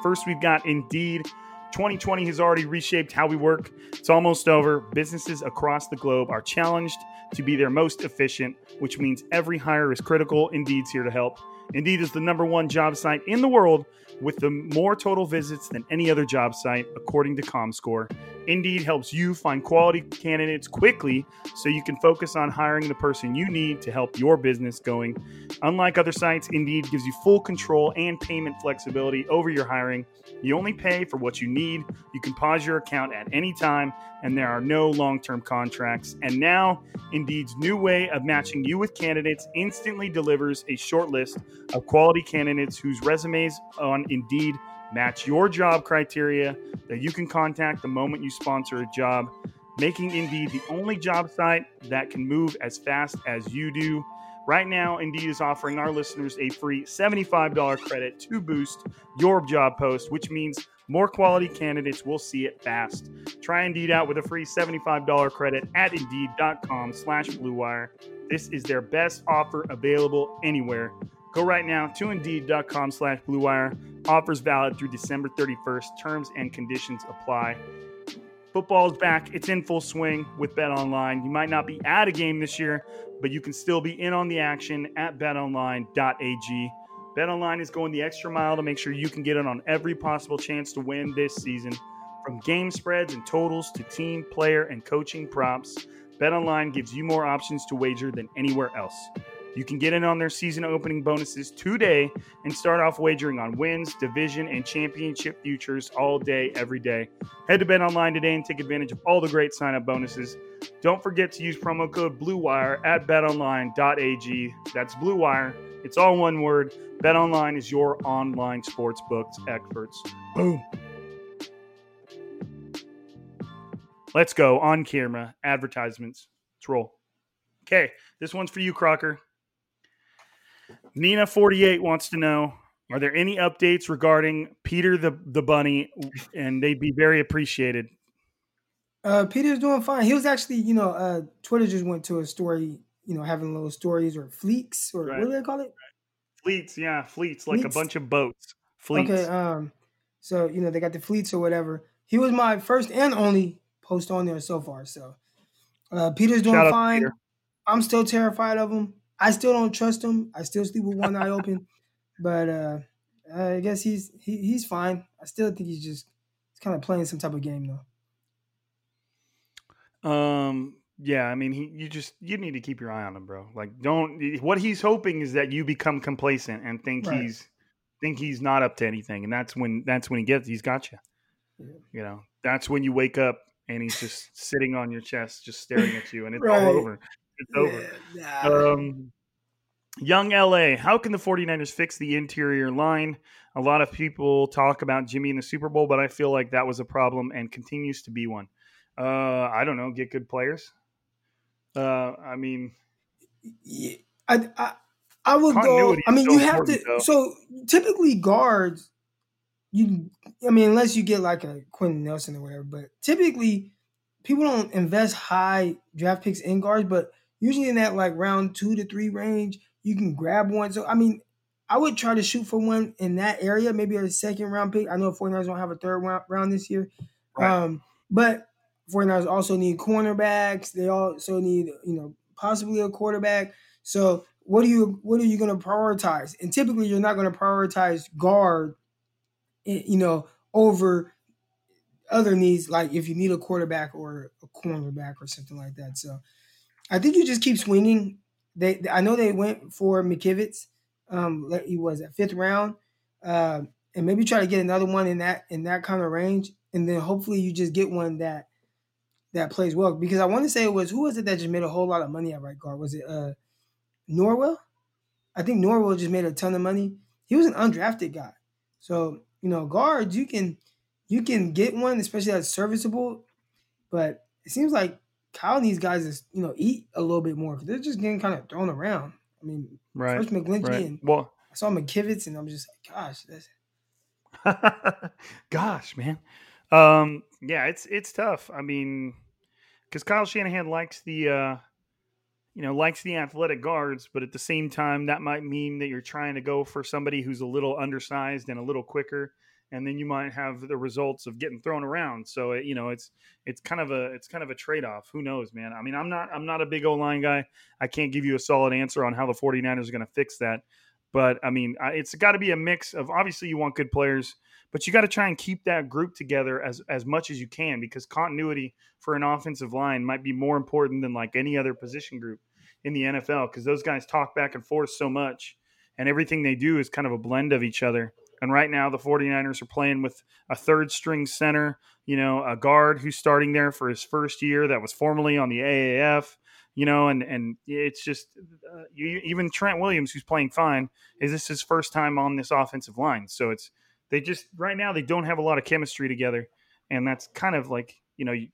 First, we've got Indeed. 2020 has already reshaped how we work. It's almost over. Businesses across the globe are challenged to be their most efficient, which means every hire is critical. Indeed's here to help. Indeed is the number one job site in the world with the more total visits than any other job site, according to ComScore. Indeed helps you find quality candidates quickly so you can focus on hiring the person you need to help your business going. Unlike other sites, Indeed gives you full control and payment flexibility over your hiring. You only pay for what you need. You can pause your account at any time, and there are no long term contracts. And now, Indeed's new way of matching you with candidates instantly delivers a short list of quality candidates whose resumes on Indeed match your job criteria that you can contact the moment you sponsor a job, making Indeed the only job site that can move as fast as you do. Right now, Indeed is offering our listeners a free $75 credit to boost your job post, which means more quality candidates will see it fast. Try Indeed out with a free $75 credit at Indeed.com slash BlueWire. This is their best offer available anywhere. Go right now to Indeed.com slash Blue Wire. Offers valid through December 31st. Terms and conditions apply. Football is back. It's in full swing with Bet Online. You might not be at a game this year, but you can still be in on the action at betonline.ag. BetOnline is going the extra mile to make sure you can get in on every possible chance to win this season. From game spreads and totals to team, player, and coaching props, BetOnline gives you more options to wager than anywhere else. You can get in on their season opening bonuses today and start off wagering on wins, division, and championship futures all day, every day. Head to Bet Online today and take advantage of all the great sign up bonuses. Don't forget to use promo code BLUEWIRE at betonline.ag. That's BLUEWIRE. It's all one word. BetOnline is your online sportsbooks experts. Boom. Let's go on camera. Advertisements. Let's roll. Okay, this one's for you, Crocker. Nina forty eight wants to know: Are there any updates regarding Peter the the bunny? And they'd be very appreciated. Uh, Peter's doing fine. He was actually, you know, uh, Twitter just went to a story, you know, having little stories or fleeks or Right. what do they call it? Fleets, yeah, fleets, like Fleets. a bunch of boats. Fleets. Okay, um, so you know they got the fleets or whatever. He was my first and only post on there so far. So uh, Peter's doing Shout fine. Peter. I'm still terrified of him. I still don't trust him. I still sleep with one eye open. But uh, I guess he's he, he's fine. I still think he's just he's kind of playing some type of game though. Um, yeah, I mean, he, you just you need to keep your eye on him, bro. Like, don't. What he's hoping is that you become complacent and think Right. he's think he's not up to anything, and that's when that's when he gets he's got you. Yeah. You know, that's when you wake up and he's just sitting on your chest, just staring at you, and it's Right. all over. It's over. Yeah, nah. Um, young LA, how can the 49ers fix the interior line? A lot of people talk about Jimmy in the Super Bowl, but I feel like that was a problem and continues to be one. Uh, I don't know, get good players. Uh, I mean, Yeah, I, I I would go. I mean, so you have to. though. So typically guards, you. I mean, unless you get like a Quenton Nelson or whatever, but typically people don't invest high draft picks in guards, but usually in that like round two to three range, you can grab one. So I mean, I would try to shoot for one in that area, maybe a second round pick. I know 49ers don't have a third round, round this year. Right. Um, but 49ers also need cornerbacks. They also need, you know, possibly a quarterback. So what do you what are you going to prioritize? And typically you're not going to prioritize guard, you know, over other needs like if you need a quarterback or a cornerback or something like that. So I think you just keep swinging. They I know they went for McKivitz. Um, he was at fifth round, uh, and maybe try to get another one in that in that kind of range, and then hopefully you just get one that that plays well. Because I want to say it was who was it that just made a whole lot of money at right guard? Was it uh Norwell? I think Norwell just made a ton of money. He was an undrafted guy, so you know guards you can you can get one, especially that's serviceable. But it seems like Kyle needs guys to you know eat a little bit more because they're just getting kind of thrown around. I mean, right, first McGlinchey right. and Well, I saw McKivitz, and I'm just like, gosh, that's [laughs] gosh, man. Um, yeah, it's it's tough. I mean, because Kyle Shanahan likes the uh, you know likes the athletic guards, but at the same time, that might mean that you're trying to go for somebody who's a little undersized and a little quicker, and then you might have the results of getting thrown around. So it, you know, it's it's kind of a it's kind of a trade off. Who knows, man? I mean, I'm not I'm not a big O line guy. I can't give you a solid answer on how the 49ers are going to fix that. But I mean, it's got to be a mix of obviously you want good players, but you got to try and keep that group together as as much as you can because continuity for an offensive line might be more important than like any other position group in the NFL because those guys talk back and forth so much and everything they do is kind of a blend of each other. And right now the 49ers are playing with a third string center, you know, a guard who's starting there for his first year that was formerly on the AAF you know, and and it's just uh, you, even Trent Williams, who's playing fine, is this his first time on this offensive line? So it's they just right now they don't have a lot of chemistry together, and that's kind of like you know you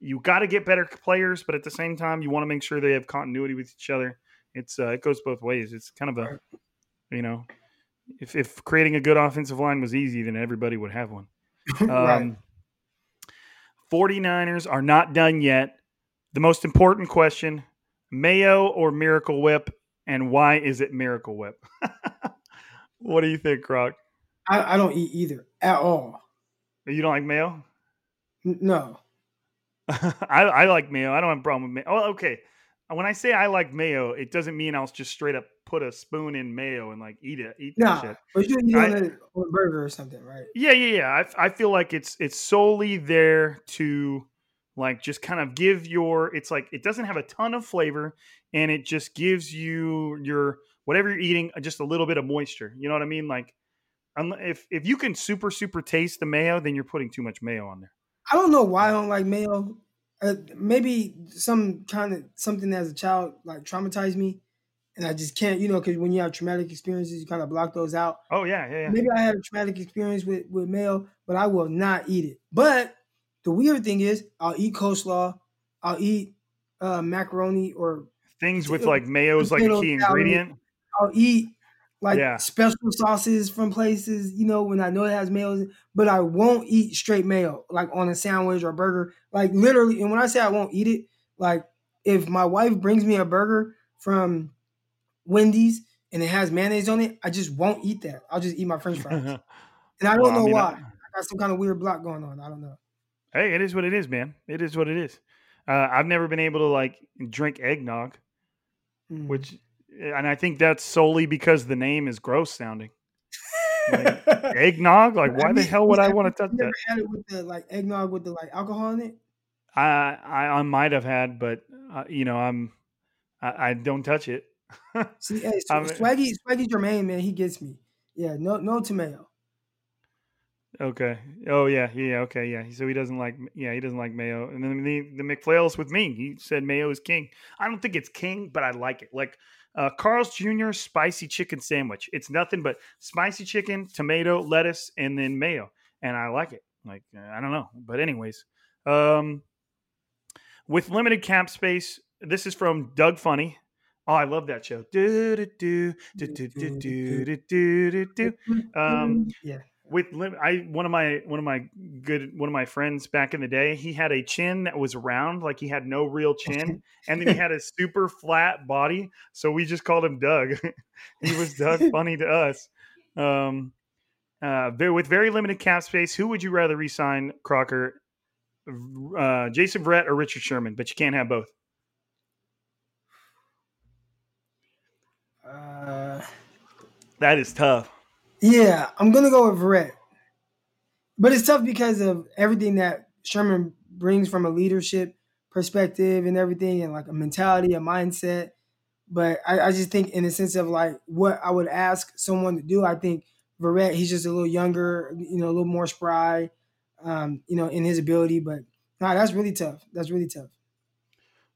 you got to get better players, but at the same time you want to make sure they have continuity with each other. It's uh, it goes both ways. It's kind of a you know if if creating a good offensive line was easy, then everybody would have one. [laughs] Um, right. 49ers are not done yet the most important question Mayo or Miracle Whip? And why is it Miracle Whip? [laughs] what do you think, Croc? I, I, don't eat either at all. You don't like mayo? N- no. [laughs] I, I like mayo. I don't have a problem with mayo. Oh, okay. When I say I like mayo, it doesn't mean I'll just straight up put a spoon in mayo and like eat it. Eat nah, shit. but you eat a, on a burger or something, right? Yeah, yeah, yeah. I, I feel like it's it's solely there to like just kind of give your it's like it doesn't have a ton of flavor and it just gives you your whatever you're eating uh, just a little bit of moisture you know what i mean like if if you can super super taste the mayo then you're putting too much mayo on there i don't know why i don't like mayo uh, maybe some kind of something as a child like traumatized me and i just can't you know because when you have traumatic experiences you kind of block those out. Oh yeah, yeah, yeah. Maybe i had a traumatic experience with with mayo but i will not eat it. But the weird thing is, I'll eat coleslaw, I'll eat uh, macaroni or things with like mayo is like a key ingredient. I'll eat like yeah. special sauces from places, you know, when I know it has mayo, but I won't eat straight mayo, like on a sandwich or burger. Like literally, and when I say I won't eat it, like if my wife brings me a burger from Wendy's and it has mayonnaise on it, I just won't eat that. I'll just eat my French fries. [laughs] and I don't well, know I mean, why. I, got some kind of weird block going on. I don't know. Hey, it is what it is, man. It is what it is. Uh, I've never been able to like drink eggnog, mm. which, and I think that's solely because the name is gross sounding. Like, eggnog, like [laughs] why I mean, the hell would I want to touch that? Had it with the like eggnog with the like alcohol in it. I I, I might have had, but uh, you know I'm I, I don't touch it. [laughs] See, hey, so Swaggy Swaggy Jermaine, man, he gets me. Yeah, no no tomato. Okay. Oh yeah, yeah. Okay, yeah. So he doesn't like, yeah, he doesn't like mayo. And then the the McFlails with me. He said mayo is king. I don't think it's king, but I like it. Like uh, Carl's Jr. spicy chicken sandwich. It's nothing but spicy chicken, tomato, lettuce, and then mayo, and I like it. Like I don't know, but anyways, um, with limited cap space, this is from Doug Funnie. Oh, I love that show. Do do do do do do do do do do. Um, [laughs] yeah with I one of my one of my good one of my friends back in the day, he had a chin that was round, like he had no real chin, and then he had a super flat body. So we just called him Doug. [laughs] he was Doug [laughs] funny to us. Um, uh, with very limited cap space, who would you rather resign, Crocker? Uh, Jason Verrett or Richard Sherman? But you can't have both. Uh, that is tough. Yeah, I'm gonna go with Verrett. But it's tough because of everything that Sherman brings from a leadership perspective and everything, and like a mentality, a mindset. But I, I just think, in the sense of like what I would ask someone to do, I think Verrett, he's just a little younger, you know, a little more spry, um, you know, in his ability. But nah, that's really tough. That's really tough.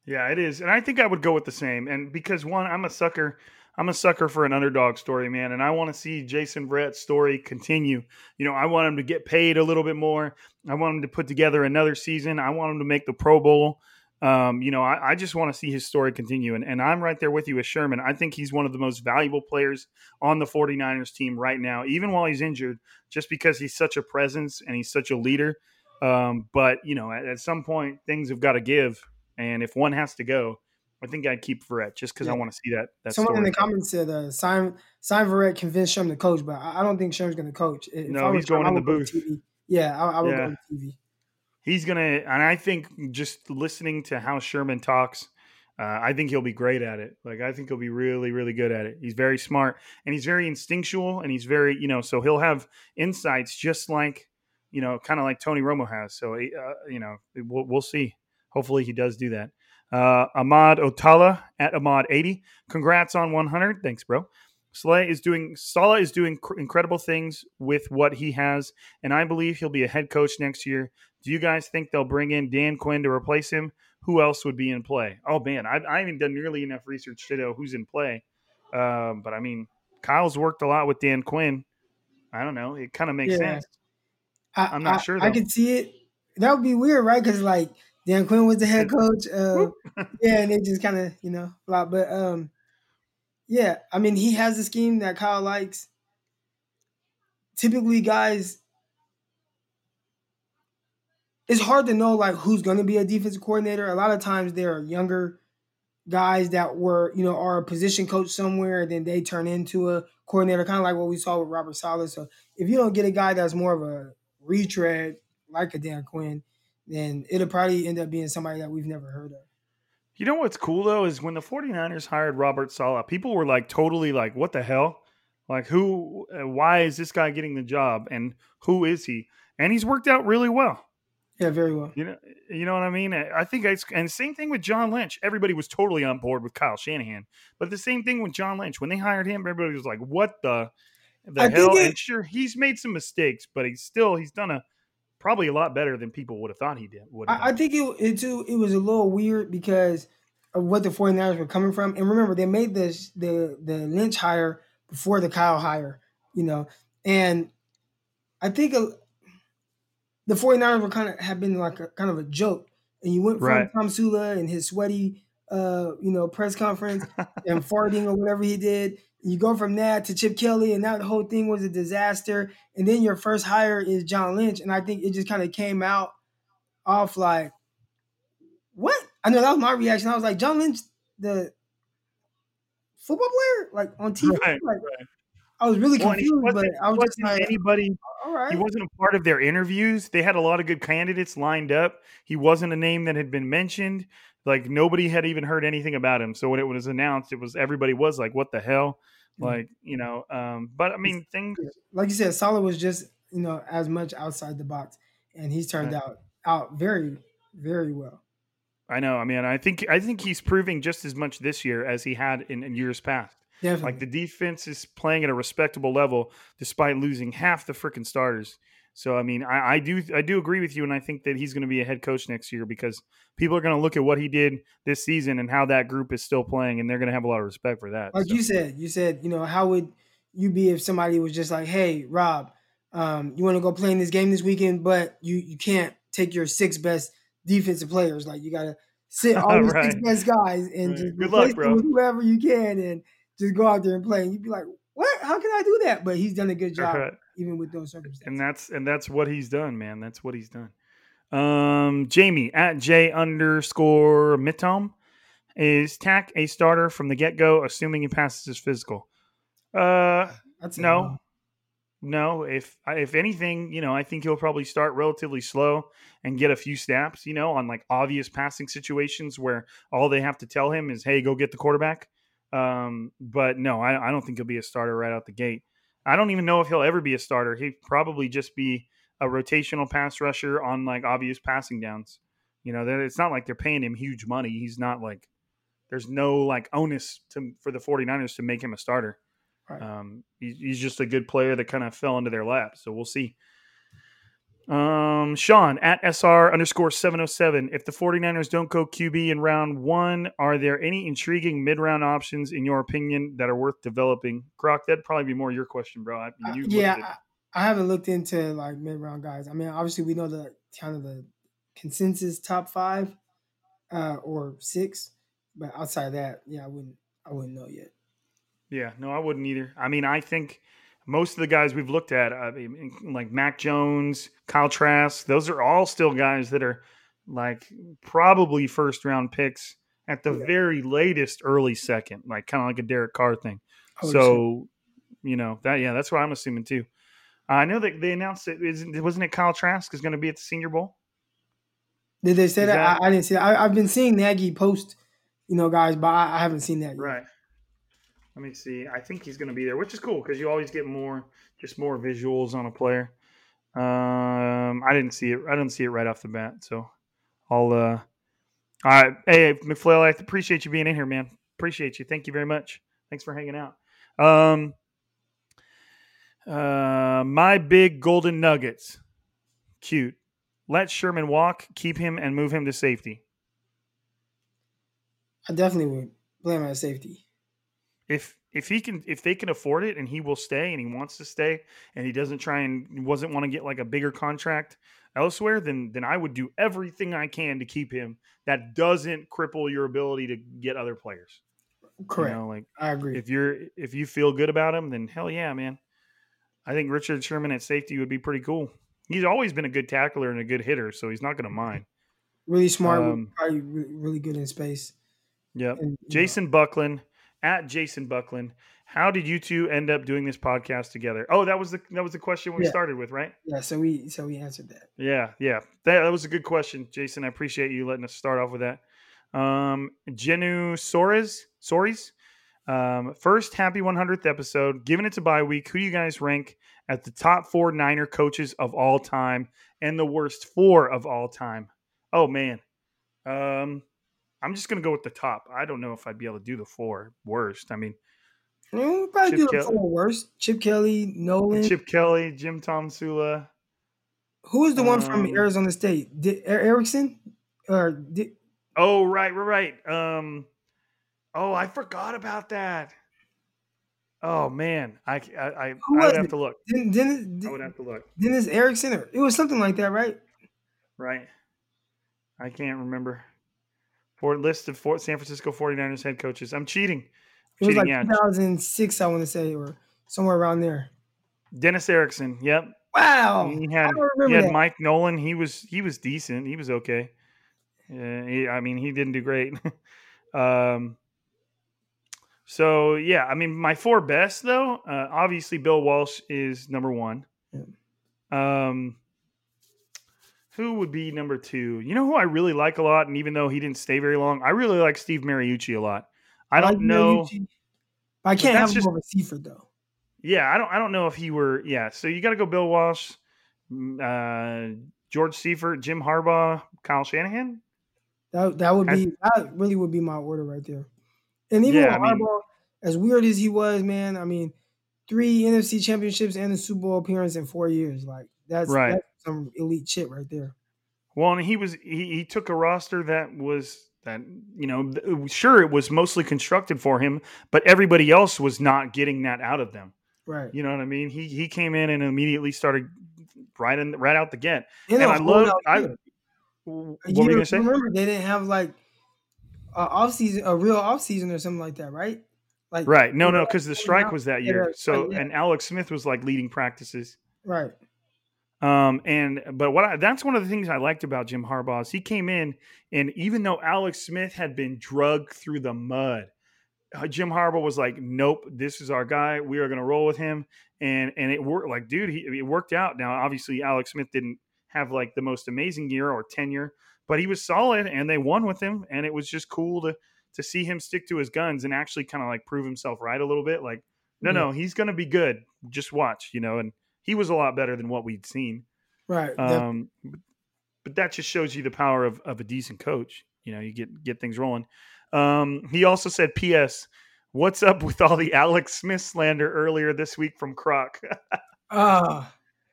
Yeah, it is, and I think I would go with the same. And because one, I'm a sucker I'm a sucker for an underdog story, man, and I want to see Jason Verrett's story continue. You know, I want him to get paid a little bit more. I want him to put together another season. I want him to make the Pro Bowl. Um, you know, I, I just want to see his story continue. And, and I'm right there with you with Sherman. I think he's one of the most valuable players on the 49ers team right now, even while he's injured, just because he's such a presence and he's such a leader. Um, but, you know, at, at some point, things have got to give. And if one has to go, I think I'd keep Verrett just because yeah. I want to see that. that Someone story. in the comments said uh, sign sign Verrett, convince Sherman to coach, but I, I don't think Sherman's going to coach. If no, he's going in the booth. Yeah, I, I would yeah. go TV. He's gonna, and I think just listening to how Sherman talks, Uh, I think he'll be great at it. Like I think he'll be really, really good at it. He's very smart and he's very instinctual and he's very, you know, so he'll have insights just like, you know, kind of like Tony Romo has. So, uh, you know, we'll, we'll see. Hopefully he does do that. Uh, Ahmad Otala at Ahmad80. Congrats on 100. Thanks, bro. Saleh is doing Saleh is doing cr- incredible things with what he has, and I believe he'll be a head coach next year. Do you guys think they'll bring in Dan Quinn to replace him? Who else would be in play? Oh man, I, I haven't done nearly enough research to know who's in play. Um, but I mean, Kyle's worked a lot with Dan Quinn. I don't know. It kind of makes Yeah. sense. I, I'm not I- sure, I though. could see it. That would be weird, right? Because like Dan Quinn was the head [laughs] coach. Uh, [laughs] yeah, and it just kind of you know flop. But um, yeah, I mean he has a scheme that Kyle likes. Typically, guys, it's hard to know like who's going to be a defensive coordinator. A lot of times there are younger guys that were you know are a position coach somewhere, and then they turn into a coordinator, kind of like what we saw with Robert Saleh. So if you don't get a guy that's more of a retread like a Dan Quinn, then it'll probably end up being somebody that we've never heard of. You know what's cool though is when the 49ers hired Robert Saleh, people were like totally like, what the hell? Like, who, uh, why is this guy getting the job? And who is he? And he's worked out really well. Yeah, very well. You know, you know what I mean. I I think it's and same thing with John Lynch. Everybody was totally on board with Kyle Shanahan, but the same thing with John Lynch when they hired him. Everybody was like, "What the, the I hell?" it- and sure, he's made some mistakes, but he's still he's done a probably a lot better than people would have thought he did. I, I think it, it too it was a little weird because of what the 49ers were coming from. And remember, they made this the the Lynch hire before the Kyle hire, you know. And I think a, the 49ers were kind of have been like a kind of a joke. And you went from Right. Tomsula and his sweaty uh, you know, press conference [laughs] and farting or whatever he did. You go from that to Chip Kelly, and now the whole thing was a disaster. And then your first hire is John Lynch, and I think it just kind of came out off like, what? I know that was my reaction. I was like, John Lynch, the football player, like on TV. Right, like, I was really Well, confused, but I was just like, anybody. all right. He wasn't a part of their interviews. They had a lot of good candidates lined up. He wasn't a name that had been mentioned. Like nobody had even heard anything about him. So when it was announced, it was everybody was like, "What the hell?" Like you know. Um, but I mean, things. like you said, Saleh was just you know as much outside the box, and he's turned Right. out out very very well. I know. I mean, I think I think he's proving just as much this year as he had in, in years past. Definitely. Like the defense is playing at a respectable level despite losing half the freaking starters. So I mean, I, I do I do agree with you, and I think that he's going to be a head coach next year because people are going to look at what he did this season and how that group is still playing, and they're going to have a lot of respect for that. like So- you said, you said, you know, how would you be if somebody was just like, "Hey, Rob, um, you want to go play in this game this weekend, but you you can't take your six best defensive players. Like you got to sit [laughs] all these six best guys and Right. just Good replace luck, them with whoever you can, and just go out there and play. And you'd be like, "What? How can I do that?" But he's done a good job, Right. even with those circumstances. and that's and that's what he's done, man. That's what he's done. Um, Jamie at J underscore Mittom is Takk a starter from the get go, assuming he passes his physical. Uh, That's no, no. If if anything, you know, I think he'll probably start relatively slow and get a few snaps. You know, on like obvious passing situations where all they have to tell him is, "Hey, go get the quarterback." Um, but no, I, I don't think he'll be a starter right out the gate. I don't even know if he'll ever be a starter. He'd probably just be a rotational pass rusher on like obvious passing downs. You know, it's not like they're paying him huge money. He's not like there's no like onus to for the 49ers to make him a starter. Right. Um, he, he's just a good player that kind of fell into their lap. So we'll see. Um, Sean at SR underscore 707. If the 49ers don't go QB in round one, are there any intriguing mid round options, in your opinion, that are worth developing? Croc, that'd probably be more your question, bro. I Uh, yeah, at- I, haven't looked into like mid round guys. I mean, obviously we know the kind of the consensus top five uh, or six, but outside of that, yeah, I wouldn't I wouldn't know yet. Yeah, no, I wouldn't either. I mean, I think most of the guys we've looked at, uh, I mean, like Mac Jones, Kyle Trask, those are all still guys that are like probably first round picks at the Yeah. very latest, early second, like kind of like a Derek Carr thing. So, you know that yeah, that's what I'm assuming too. Uh, I know that they announced it. Isn't wasn't it Kyle Trask is going to be at the Senior Bowl? Did they say that? that- I, I didn't see that. I, I've been seeing Nagy post, you know, guys, but I, I haven't seen that yet. Right. Let me see. I think he's going to be there, which is cool because you always get more, just more visuals on a player. Um, I didn't see it. I didn't see it right off the bat, so I'll. uh All right, hey McFlail, I appreciate you being in here, man. Appreciate you. Thank you very much. Thanks for hanging out. Um, uh, my big golden nuggets, cute. Let Sherman walk, keep him, and move him to safety. I definitely would blame him at safety. If if he can if they can afford it and he will stay and he wants to stay and he doesn't try and wasn't want to get like a bigger contract elsewhere then then I would do everything I can to keep him that doesn't cripple your ability to get other players. Correct. You know, like I agree. if you're if you feel good about him then hell yeah, man. I think Richard Sherman at safety would be pretty cool. He's always been a good tackler and a good hitter, so he's not going to mind. really smart, um, probably really, good in space. yeah you know, Jason Buckland at Jason Buckland. How did you two end up doing this podcast together? Oh, that was the that was the question we Yeah. started with, right? yeah, so we so we answered that. Yeah, yeah. That, that was a good question, Jason. I appreciate you letting us start off with that. Um, Genu Soares, Soares. Um, first, happy 100th episode. Giving it to bye week. Who you guys rank at the top four Niner coaches of all time and the worst four of all time? Oh man, um, I'm just gonna go with the top. I don't know if I'd be able to do the four worst. I mean, mean, probably Chip do the Kelly. four worst. Chip Kelly, Nolan. Chip Kelly, Jim Tomsula. Who is the one from Um, Arizona State? Di- Er- Erickson or Oh, right, right, right. Um, oh, I forgot about that. Oh man, I I I, I would have it? to look. Den- I would have to look. Dennis Erickson or it was something like that, right? Right, I can't remember. For list of Fort San Francisco 49ers head coaches. I'm cheating. It was cheating, like yeah. 2006, I want to say, or somewhere around there. Dennis Erickson. Yep. Wow, he had he had. Mike Nolan. He was he was decent. He was okay. Uh, he, I mean, he didn't do great. [laughs] um. So yeah, I mean, my four best though. Uh, obviously, Bill Walsh is number one. Um. Who would be number two? You know who I really like a lot, and even though he didn't stay very long, I really like Steve Mariucci a lot. I like don't know. Mariucci. I can't have him just- over Seifert though. Yeah, I don't. I don't know if he were. Yeah, so you got to go Bill Walsh, mm, uh, George Seifert, Jim Harbaugh, Kyle Shanahan. That that would I- be that really would be my order right there. And even Yeah, with I mean- Harbaugh, as weird as he was, man, I mean, three NFC championships and a Super Bowl appearance in four years, like that's Right. that's some elite shit right there. Well, and he was he, he took a roster that was that you know sure it was mostly constructed for him, but everybody else was not getting that out of them. Right. You know what I mean? He he came in and immediately started right in right out the get. And And I love I. What A were you gonna say? Remember, they didn't have like a off season, a real off season or something like that, right? Like Right? No, no, because the strike was that year. So and Alex Smith was like leading practices. right. Um, and but what I, that's one of the things I liked about Jim Harbaugh is he came in and even though Alex Smith had been drugged through the mud, uh, Jim Harbaugh was like, "Nope, this is our guy. We are going to roll with him." And and it worked. Like, dude, he, it worked out. Now, obviously, Alex Smith didn't have like the most amazing year or tenure, but he was solid, and they won with him. And it was just cool to to see him stick to his guns and actually kind of like prove himself right a little bit. Like, no, Yeah. no, he's going to be good. Just watch, you know. And he was a lot better than what we'd seen. Right. Um, but, but that just shows you the power of, of a decent coach. You know, you get get things rolling. Um, he also said, "P.S. What's up with all the Alex Smith slander earlier this week from Croc? [laughs] Ah,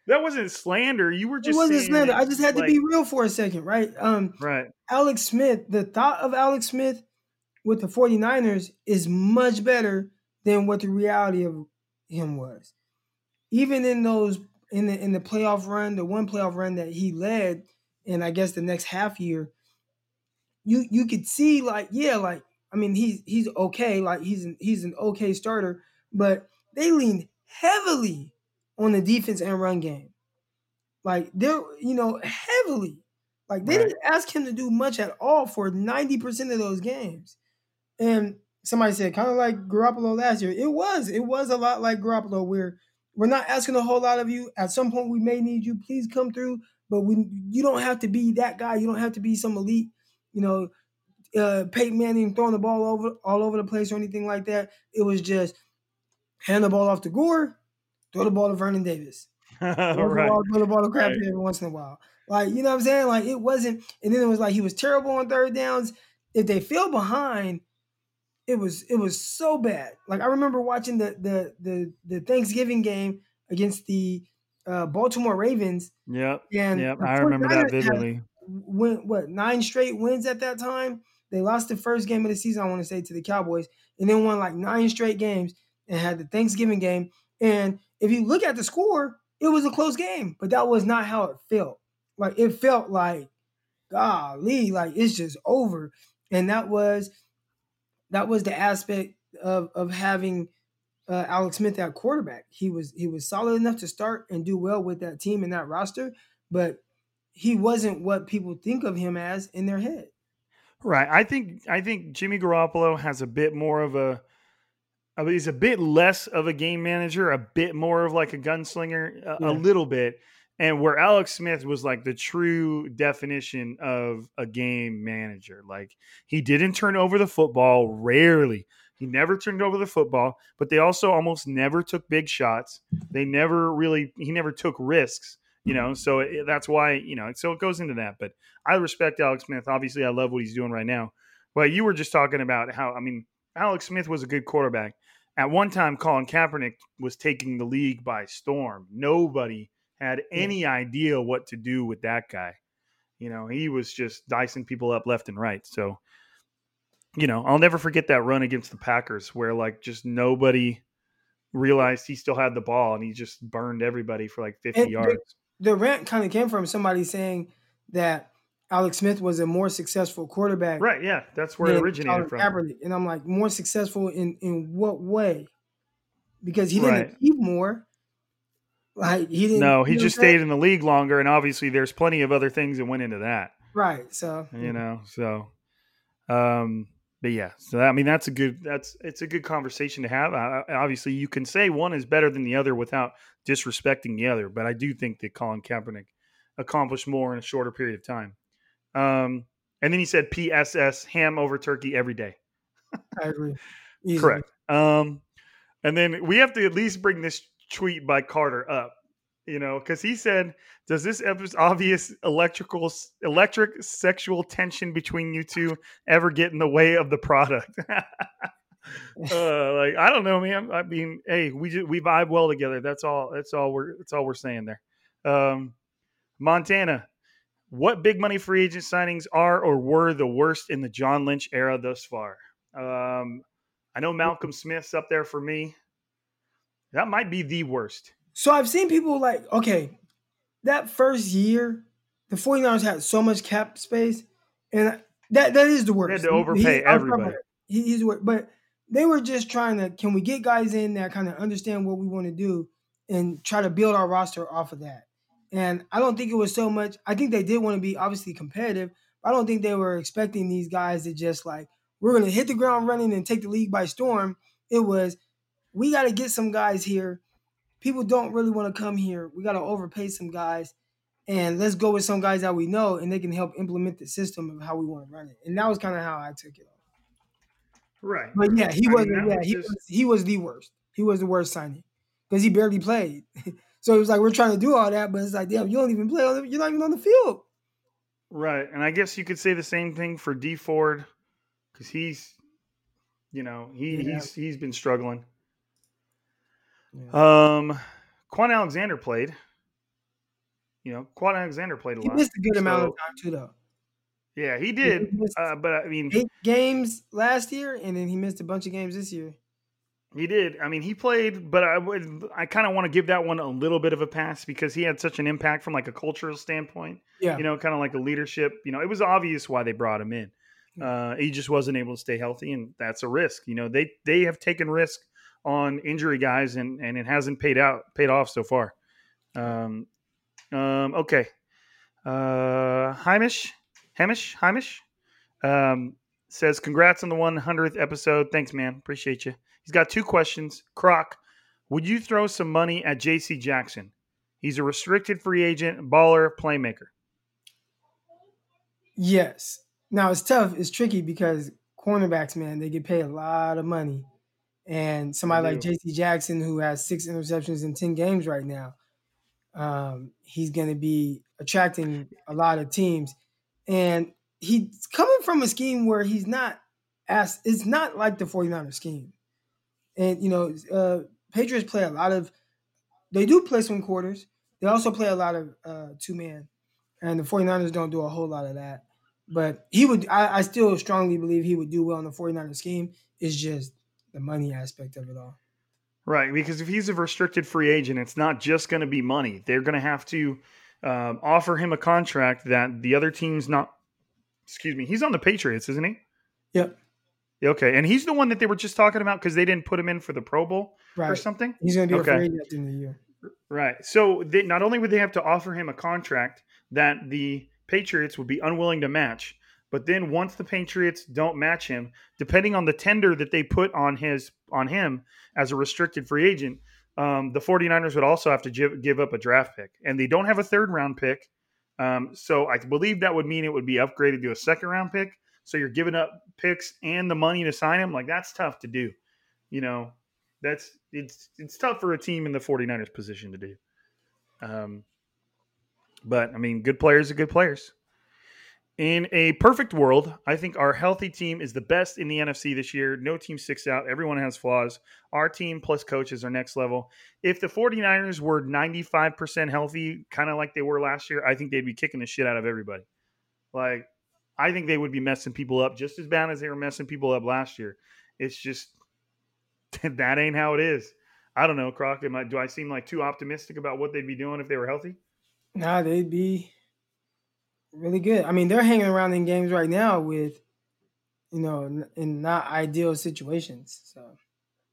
that wasn't slander. You were just it wasn't slander. I just had to be real for a second, right? Um, right. Alex Smith, the thought of Alex Smith with the 49ers is much better than what the reality of him was. Even in those in the in the playoff run, the one playoff run that he led, and I guess the next half year, you you could see like, yeah, like I mean, he's he's okay, like he's an, he's an okay starter, but they leaned heavily on the defense and run game. Like they're, you know, heavily. Like they Right. didn't ask him to do much at all for 90% of those games. And somebody said, kind of like Garoppolo last year. It was. It was a lot like Garoppolo, where we're not asking a whole lot of you. At some point, we may need you. Please come through. But we you don't have to be that guy. You don't have to be some elite, you know, uh, Peyton Manning throwing the ball over all over the place or anything like that. It was just hand the ball off to Gore, throw the ball to Vernon Davis. [laughs] Throw the ball, throw the ball to Crabtree Right. every once in a while. Like, you know what I'm saying? Like it wasn't, and then it was like he was terrible on third downs. If they fell behind, it was it was so bad. Like I remember watching the the the, the Thanksgiving game against the uh, Baltimore Ravens, Yep. and Yep. I remember that 49ers vividly. win what nine straight wins at that time. They lost the first game of the season, I want to say, to the Cowboys, and then won like nine straight games and had the Thanksgiving game. And if you look at the score, it was a close game, but that was not how it felt. Like it felt like, golly, like it's just over. And that was that was the aspect of of having uh, Alex Smith at quarterback. He was he was solid enough to start and do well with that team and that roster, but he wasn't what people think of him as in their head. Right. I think I think Jimmy Garoppolo has a bit more of a he's a bit less of a game manager, a bit more of like a gunslinger, a, Yeah. a little bit. And where Alex Smith was like the true definition of a game manager. Like he didn't turn over the football rarely. He never turned over the football, but they also almost never took big shots. They never really he never took risks, you know. So it, that's why, you know, so it goes into that, but I respect Alex Smith. Obviously, I love what he's doing right now. But you were just talking about how I mean, Alex Smith was a good quarterback. At one time, Colin Kaepernick was taking the league by storm. Nobody had any idea what to do with that guy. You know, he was just dicing people up left and right. So, you know, I'll never forget that run against the Packers where like just nobody realized he still had the ball and he just burned everybody for like 50 And yards. The rant kind of came from somebody saying that Alex Smith was a more successful quarterback. Right, yeah, that's where it originated from. Kaepernick. And I'm like, more successful in in what way? Because he didn't Right. achieve more. Like he didn't. No, he just what I'm saying? stayed in the league longer, and obviously there's plenty of other things that went into that. Right. So You know, so, um, but yeah, so I mean that's a good that's it's a good conversation to have. Obviously, you can say one is better than the other without disrespecting the other, but I do think that Colin Kaepernick accomplished more in a shorter period of time. Um, and then he said, "PSS ham over turkey every day." I agree. [laughs] Correct. Um, and then we have to at least bring this tweet by Carter up, you know, because he said, "Does this [laughs] obvious electrical electric sexual tension between you two ever get in the way of the product?" [laughs] uh, like I don't know, man. I mean, hey, we just, we vibe well together. That's all. That's all we're. That's all we're saying there. Um, Montana. What big money free agent signings are or were the worst in the John Lynch era thus far? Um, I know Malcolm Smith's up there for me. That might be the worst. So I've seen people like, okay, that first year, the 49ers had so much cap space, and that that is the worst. Had to overpay talking everybody. He, he's worst. But they were just trying to, can we get guys in that kind of understand what we want to do and try to build our roster off of that? And I don't think it was so much. I think they did want to be obviously competitive. But I don't think they were expecting these guys to just like, we're going to hit the ground running and take the league by storm. It was, we got to get some guys here people don't really want to come here. We got to overpay some guys, and let's go with some guys that we know, and they can help implement the system of how we want to run it. And that was kind of how I took it. Right. But yeah, he I mean, yeah, was he just- was. He was the worst. He was the worst signing because he barely played. [laughs] so it was like we're trying to do all that, but it's like, damn, you don't even play. On the, you're not even on the field. Right. And I guess you could say the same thing for Dee Ford because he's, you know, he, Yeah. he's he's been struggling. Um, Kwon Alexander played. You know, Kwon Alexander played a He lot. missed a good amount of time too, though. Yeah, he He did. missed Uh, but I mean, eight games last year, and then he missed a bunch of games this year. He did. I mean, he played, but I would. I kind of want to give that one a little bit of a pass because he had such an impact from like a cultural standpoint. Yeah. You know, kind of like a leadership. You know, it was obvious why they brought him in. Uh, he just wasn't able to stay healthy, and that's a risk. You know, they they have taken risk on injury guys, and and it hasn't paid out paid off so far. Um, um, okay. Uh, Hamish, Hamish, Hamish, um, says congrats on the 100th episode. Thanks, man. Appreciate you. He's got two questions. Crock, would you throw some money at J.C. Jackson? He's a restricted free agent, baller, playmaker. Yes. Now it's tough. It's tricky because cornerbacks, man, they get paid a lot of money, and somebody like J.C. Jackson, who has six interceptions in ten games right now, um, he's going to be attracting a lot of teams, and he's coming from a scheme where he's not as it's not like the 49ers scheme. And you know, uh, Patriots play a lot of they do play some quarters. They also play a lot of uh, two man. And the 49ers don't do a whole lot of that. But he would I, I still strongly believe he would do well in the 49ers scheme. It's just the money aspect of it all. Right, because if he's a restricted free agent, it's not just going to be money. They're going to have to um, offer him a contract that the other team's not. Excuse me, he's on the Patriots, isn't he? Yep. Okay, and he's the one that they were just talking about because they didn't put him in for the Pro Bowl right. or something. He's going to be okay. a free agent at the end of the year. Right. So they, not only would they have to offer him a contract that the Patriots would be unwilling to match, but then once the Patriots don't match him, depending on the tender that they put on his on him as a restricted free agent, um, the 49ers would also have to give, give up a draft pick. And they don't have a third round pick. Um, so I believe that would mean it would be upgraded to a second round pick. So you're giving up picks and the money to sign him. Like that's tough to do. You know, that's it's it's tough for a team in the 49ers position to do. Um, but I mean, good players are good players. In a perfect world, I think our healthy team is the best in the NFC this year. No team sticks out. Everyone has flaws. Our team plus coaches are next level. If the 49ers were 95% healthy, kind of like they were last year, I think they'd be kicking the shit out of everybody. Like, I think they would be messing people up just as bad as they were messing people up last year. It's just [laughs] that ain't how it is. I don't know, Crock. I, do I seem like too optimistic about what they'd be doing if they were healthy? Nah, they'd be really good. I mean, they're hanging around in games right now with, you know, in not ideal situations. So,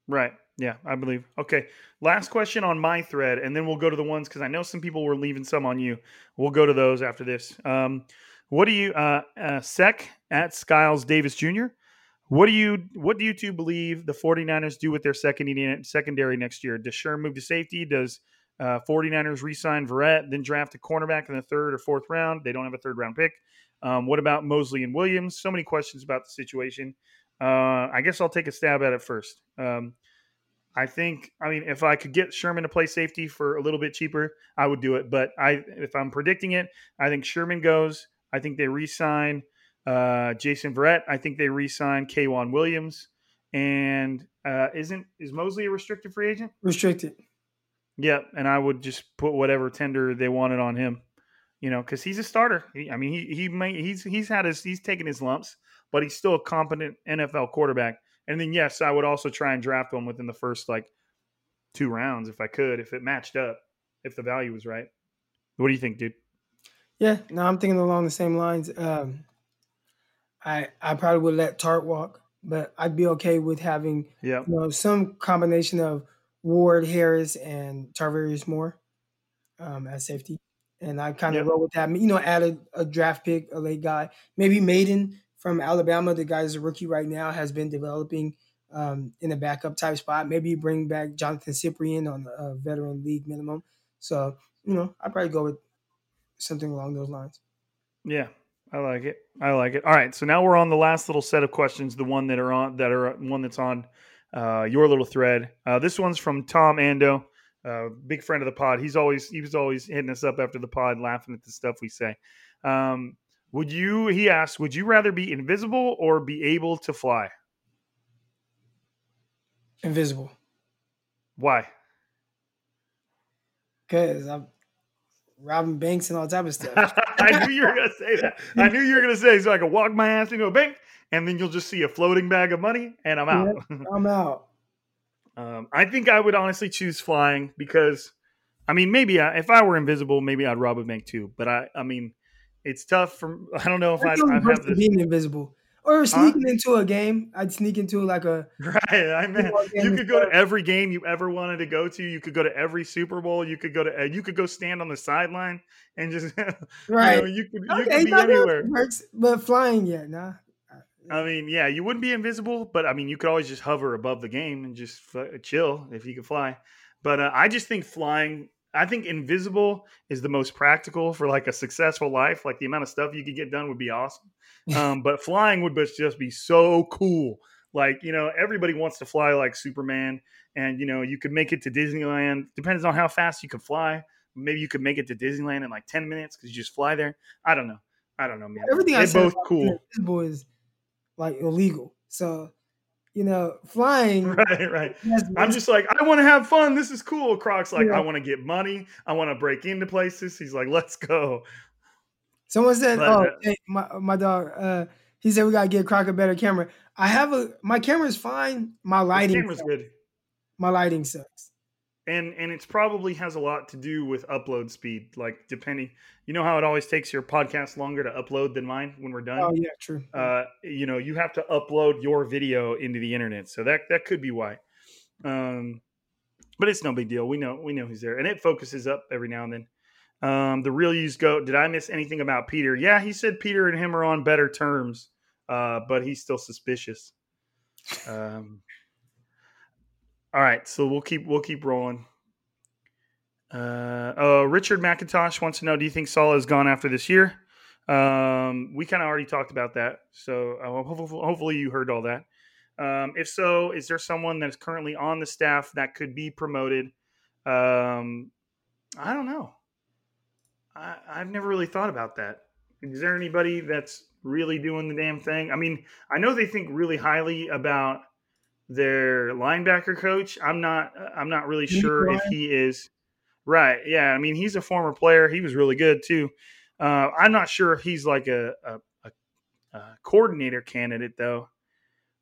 right. Yeah, I believe. Okay. Last question on my thread, and then we'll go to the ones because I know some people were leaving some on you. We'll go to those after this. Um, what do you, uh, uh, Sec at Skiles Davis Jr., what do you what do you two believe the 49ers do with their second secondary next year? Does Sherm move to safety? Does uh, 49ers re-sign Verrett, then draft a cornerback in the third or fourth round? They don't have a third round pick. Um, what about Moseley and Williams? So many questions about the situation. Uh, I guess I'll take a stab at it first. Um, I think, I mean, if I could get Sherman to play safety for a little bit cheaper, I would do it. But I, if I'm predicting it, I think Sherman goes. I think they re-sign uh, Jason Verrett. I think they re-signed K'Waun Williams. And uh, isn't is Moseley a restricted free agent? Restricted. Yep. And I would just put whatever tender they wanted on him. You know, because he's a starter. He, I mean, he he may, he's he's had his he's taken his lumps, but he's still a competent NFL quarterback. And then yes, I would also try and draft one within the first like two rounds if I could, if it matched up, if the value was right. What do you think, dude? Yeah, no, I'm thinking along the same lines. Um, I I probably would let Tartt walk, but I'd be okay with having yeah. you know some combination of Ward, Harris, and Tarvarius Moore um, as safety, and I kind of Yep. roll with that. You know, add a, draft pick, a late guy, maybe Mayden from Alabama. The guy is a rookie right now, has been developing um, in a backup type spot. Maybe bring back Jonathan Cyprien on a veteran league minimum. So you know, I'd probably go with something along those lines. Yeah, I like it. I like it. All right, so now we're on the last little set of questions, the one that are on that are one that's on uh, your little thread. Uh, this one's from Tom Ando, uh, big friend of the pod. He's always he was always hitting us up after the pod, laughing at the stuff we say. Um, would you? He asked, would you rather be invisible or be able to fly? Invisible, Why? because I'm robbing banks and all type of stuff. [laughs] I knew you were gonna say that. I knew you were gonna say so. I could walk my ass into a bank, and then you'll just see a floating bag of money, and I'm out. I'm [laughs] out. Um, I think I would honestly choose flying because, I mean, maybe I, if I were invisible, maybe I'd rob a bank too. But I, I mean, it's tough. From [laughs] I don't know if I I'd, I'd have this. being invisible or sneaking into a game. I'd sneak into like a [laughs] Right, I mean, you could go to every game you ever wanted to go to. You could go to every Super Bowl. You could go to. uh, You could go stand on the sideline and just. right. You, know, you could. You okay, could be anywhere. works, but flying, yeah, nah. I mean, yeah, you wouldn't be invisible, but I mean, you could always just hover above the game and just f- chill if you could fly. But uh, I just think flying, I think invisible is the most practical for like a successful life. Like the amount of stuff you could get done would be awesome. [laughs] Um, but flying would just be so cool. Like you know, everybody wants to fly like Superman, and you know, you could make it to Disneyland. Depends on how fast you could fly. Maybe you could make it to Disneyland in like ten minutes because you just fly there. I don't know. I don't know, man. Everything They're I said both cool. This boy is like illegal. So, you know, flying. [laughs] Right, right. I'm just like, I want to have fun. This is cool. Crock's like, Yeah. I want to get money. I want to break into places. He's like, let's go. Someone said, But, "Oh, uh, hey, my my dog." Uh, he said we gotta get Crock a better camera. I have a my camera's fine. My lighting, camera's sucks. good. my lighting sucks. And and it's probably has a lot to do with upload speed like depending you know how it always takes your podcast longer to upload than mine when we're done? Oh yeah, true. uh you know you have to upload your video into the internet so that that could be why. Um but it's no big deal. We know we know who's there and it focuses up every now and then. Um the real use go did i miss anything about peter? Yeah he said peter and him are on better terms uh but he's still suspicious. Um all right, so we'll keep we'll keep rolling. Uh, oh, Richard McIntosh wants to know: Do you think Saleh is gone after this year? Um, we kind of already talked about that, so uh, hopefully, hopefully you heard all that. Um, if so, is there someone that's currently on the staff that could be promoted? Um, I don't know. I, I've never really thought about that. Is there anybody that's really doing the damn thing? I mean, I know they think really highly about their linebacker coach. I'm not. I'm not really sure if he is. Right. Yeah. I mean, he's a former player. He was really good too. Uh, I'm not sure if he's like a, a, a, a coordinator candidate though.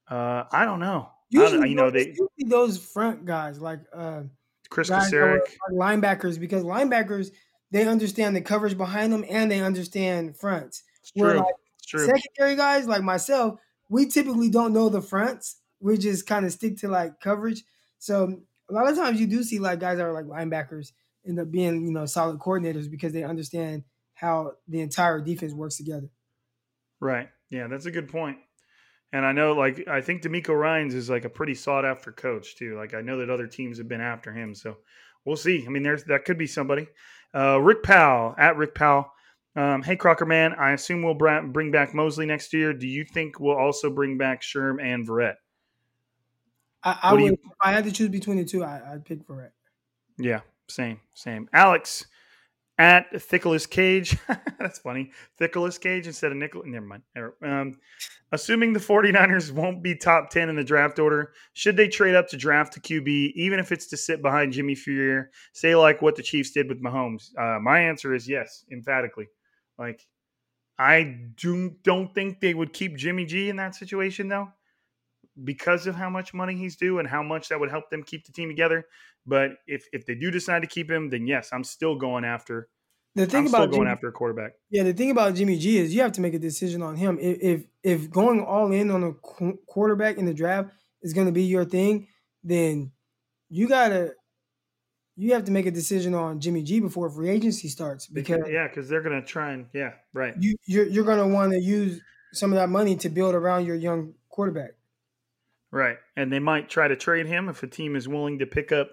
Uh, I don't know. I don't- Usually, you know, those, they usually those front guys like uh, Chris guys that were- Kocurek. are linebackers because linebackers they understand the coverage behind them and they understand fronts. It's Where true. like It's true. secondary guys like myself, we typically don't know the fronts. We just kind of stick to like coverage. So a lot of times you do see like guys that are like linebackers end up being you know solid coordinators because they understand how the entire defense works together. Right. Yeah, that's a good point. And I know, like, I think DeMeco Ryans is like a pretty sought after coach too. Like, I know that other teams have been after him, so we'll see. I mean, there's that could be somebody. Uh, Rick Powell at Rick Powell. Um, hey Crocker man, I assume we'll bring back Moseley next year. Do you think we'll also bring back Sherm and Verrett? I, I would you- if I had to choose between the two, I, I'd pick Verrett. Yeah, same, same. Alex at Thickless Cage. [laughs] That's funny. Thickless Cage instead of Nickel. Never mind. Um, assuming the 49ers won't be top 10 in the draft order, should they trade up to draft a QB, even if it's to sit behind Jimmy Furyk, say like what the Chiefs did with Mahomes? Uh, my answer is yes, emphatically. Like, I do, don't think they would keep Jimmy G in that situation, though, because of how much money he's due and how much that would help them keep the team together. But if if they do decide to keep him, then yes, I'm still going after. The thing I'm about going Jimmy, after a quarterback. yeah, the thing about Jimmy G is you have to make a decision on him. If if, if going all in on a qu- quarterback in the draft is going to be your thing, then you gotta you have to make a decision on Jimmy G before free agency starts because yeah, because they're gonna try and yeah, right. you you're, you're going to want to use some of that money to build around your young quarterback. Right. And they might try to trade him if a team is willing to pick up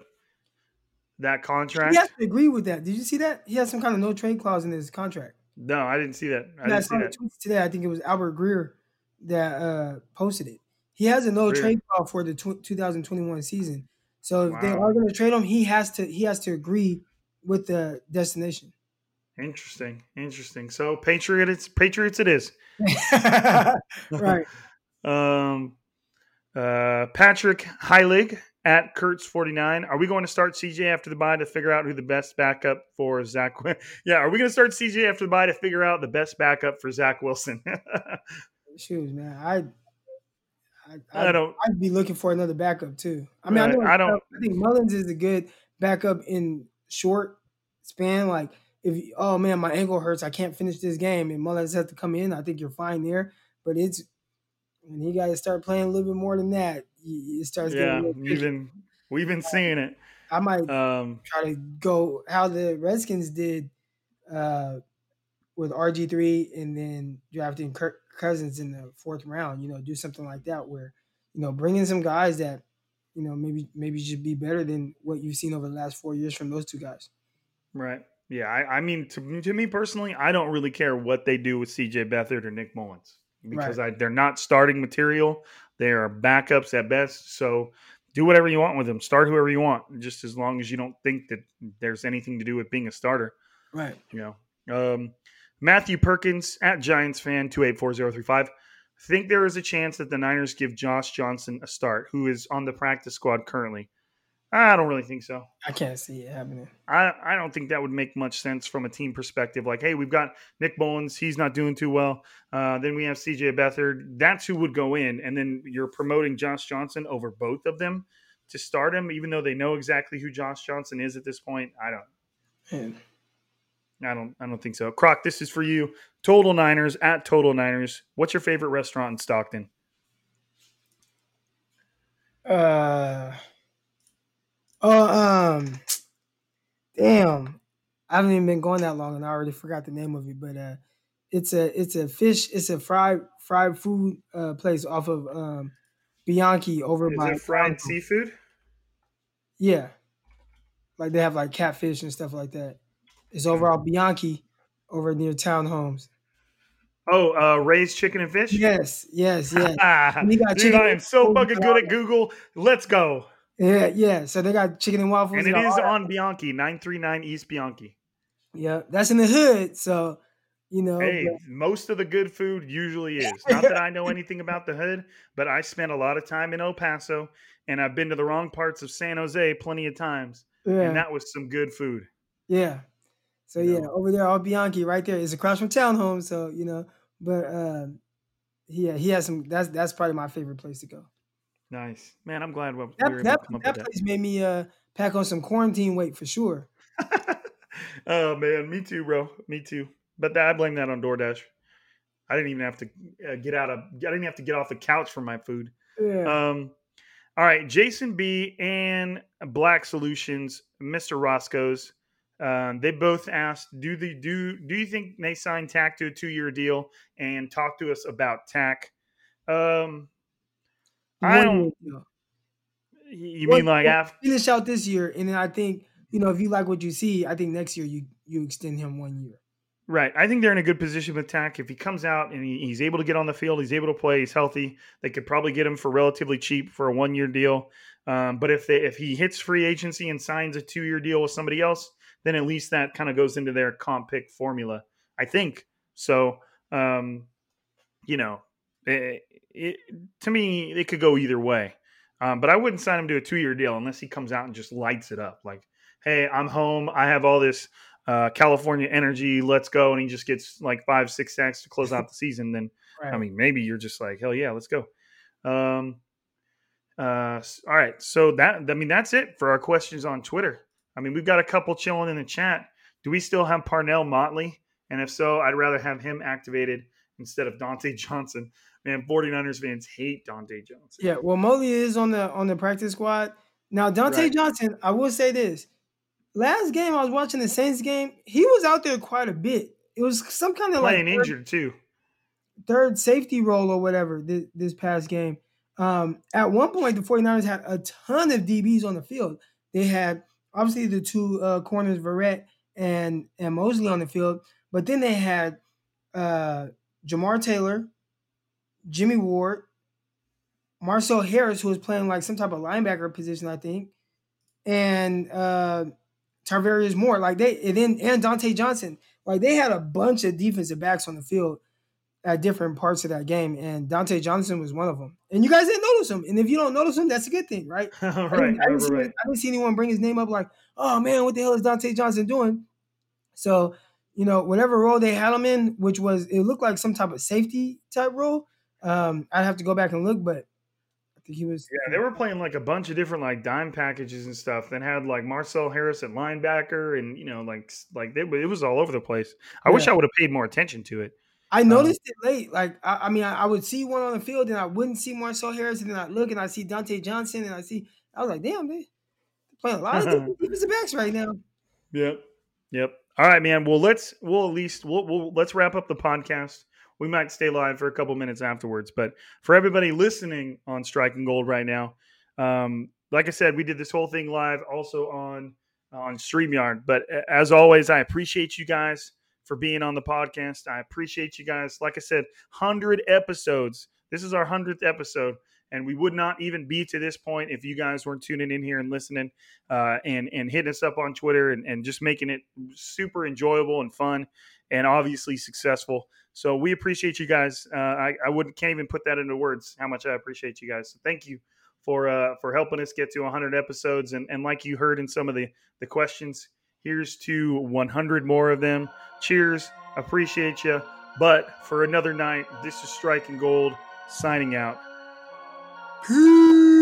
that contract. He has to agree with that. Did you see that? He has some kind of no trade clause in his contract. No, I didn't see that. I Yeah, didn't saw see that. today. I think it was Albert Breer that uh, posted it. He has a no trade clause for the tw- 2021 season. So if they are going to trade him, he has to he has to agree with the destination. Interesting. Interesting. So Patriots Patriots it is. [laughs] [laughs] right. Um uh Patrick Heilig at Kurtz 49. Are we going to start CJ after the bye to figure out who the best backup for Zach? [laughs] Yeah, are we going to start CJ after the bye to figure out the best backup for Zach Wilson? [laughs] Shoes, man. I I, I I'd, don't- I'd be looking for another backup too. I mean, I, Right, know I don't- I think Mullens is a good backup in short span. Like if oh man, my ankle hurts, I can't finish this game, and Mullens has to come in. I think you're fine there. But it's when you guys start playing a little bit more than that, it starts getting. yeah, we've been we've been seeing it. I might Um try to go how the Redskins did uh, with RG three and then drafting Kirk Cousins in the fourth round. You know, do something like that where you know bring in some guys that you know maybe maybe should be better than what you've seen over the last four years from those two guys. Right. Yeah. I, I mean, to, to me personally, I don't really care what they do with CJ Beathard or Nick Mullens. Because I, they're not starting material. They are backups at best. So do whatever you want with them. Start whoever you want, just as long as you don't think that there's anything to do with being a starter. Right. You know, um, Matthew Perkins at Giants fan two eight four zero three five. Think there is a chance that the Niners give Josh Johnson a start, who is on the practice squad currently. I don't really think so. I can't see it happening. I, I don't think that would make much sense from a team perspective. Like, hey, we've got Nick Mullens. He's not doing too well. Uh, then we have CJ Beathard. That's who would go in. And then you're promoting Josh Johnson over both of them to start him, even though they know exactly who Josh Johnson is at this point. I don't. Man. I don't. I don't think so. Crock, this is for you. Total Niners at Total Niners. What's your favorite restaurant in Stockton? Uh. Oh, um, damn, I haven't even been going that long, and I already forgot the name of it. But uh, it's a it's a fish, it's a fried fried food uh place off of um Bianchi over Is by it fried seafood? Yeah, like they have like catfish and stuff like that. It's over on Bianchi, over near Townhomes. Oh, uh, raised chicken and fish. Yes, yes, yes. [laughs] You got dude, I am so fucking good at Google. Let's go. Yeah, yeah. So they got chicken and waffles. And it is it got is all that. on Bianchi, nine three nine East Bianchi. Yeah, that's in the hood. So you know, Hey, but- most of the good food usually is. [laughs] Not that I know anything about the hood, but I spent a lot of time in El Paso, and I've been to the wrong parts of San Jose plenty of times, yeah, and that was some good food. yeah. So You yeah, know. over there, all Bianchi, right there, is across from Townhome. So you know, but um, yeah, he has some. That's that's probably my favorite place to go. Nice, man. I'm glad we That were able that, to come up that with place made me uh pack on some quarantine weight for sure. [laughs] oh man, me too, bro. Me too. But that, I blame that on DoorDash. I didn't even have to uh, get out of. I didn't have to get off the couch for my food. Yeah. Um, all right, Jason B and Black Solutions, Mr. Roscoe's. Um, they both asked, do the do do you think they signed Takk to a two year deal and talk to us about Takk? Um, I One don't. You mean like after? finish out this year, and then I think you know if you like what you see, I think next year you you extend him one year. Right. I think they're in a good position with Takk. If he comes out and he, he's able to get on the field, he's able to play, he's healthy. They could probably get him for relatively cheap for a one year deal. Um, but if they if he hits free agency and signs a two year deal with somebody else, then at least that kind of goes into their comp pick formula. I think so. Um, you know, it, it, to me, it could go either way. Um, but I wouldn't sign him to a two year deal unless he comes out and just lights it up. Like, hey, I'm home. I have all this uh, California energy. Let's go. And he just gets like five, six sacks to close out the season. Then, Right. I mean, maybe you're just like, hell yeah, let's go. Um, uh, all right. So that, I mean, that's it for our questions on Twitter. I mean, we've got a couple chilling in the chat. Do we still have Parnell Motley? And if so, I'd rather have him activated instead of Dontae [laughs] Johnson. Man, 49ers fans hate Dontae Johnson. Yeah, well, Motley is on the on the practice squad now. Dontae Right. Johnson, I will say this: last game I was watching the Saints game, he was out there quite a bit. It was some kind of like Playing third, injured too. third safety role or whatever this, this past game. Um, at one point, the 49ers had a ton of DBs on the field. They had obviously the two uh, corners, Verrett and and Moseley on the field, but then they had uh, Jamar Taylor, Jimmy Ward, Marcell Harris, who was playing like some type of linebacker position, I think, and uh, Tarvarius Moore. Like they and then and Dontae Johnson. Like they had a bunch of defensive backs on the field at different parts of that game, and Dontae Johnson was one of them. And you guys didn't notice him. And if you don't notice him, that's a good thing, right? [laughs] right, I didn't, I, didn't see, right. I didn't see anyone bring his name up like, oh man, what the hell is Dontae Johnson doing? So, you know, whatever role they had him in, which was it looked like some type of safety type role. Um, I'd have to go back and look, but I think he was. Yeah, they were playing like a bunch of different like dime packages and stuff. Then had like Marcell Harris at linebacker, and you know, like like they, it was all over the place. I wish I would have paid more attention to it. I noticed it late. Like I, I mean, I, I would see one on the field, and I wouldn't see Marcell Harris, and then I look and I see Dontae Johnson, and I see. I was like, damn, they playing a lot of different [laughs] defensive backs right now. Yep. Yep. All right, man. Well, let's we'll at least we'll, we'll let's wrap up the podcast. We might stay live for a couple minutes afterwards, but for everybody listening on Striking Gold right now, um, like I said, we did this whole thing live also on on Streamyard. But as always, I appreciate you guys for being on the podcast. I appreciate you guys. Like I said, 100 episodes. This is our 100th episode. And we would not even be to this point if you guys weren't tuning in here and listening uh, and, and hitting us up on Twitter and, and just making it super enjoyable and fun and obviously successful. So we appreciate you guys. Uh, I, I wouldn't can't even put that into words how much I appreciate you guys. So thank you for uh, for helping us get to 100 episodes. And, and like you heard in some of the the questions, here's to 100 more of them. Cheers. Appreciate you. But for another night, this is Striking Gold signing out. Peace.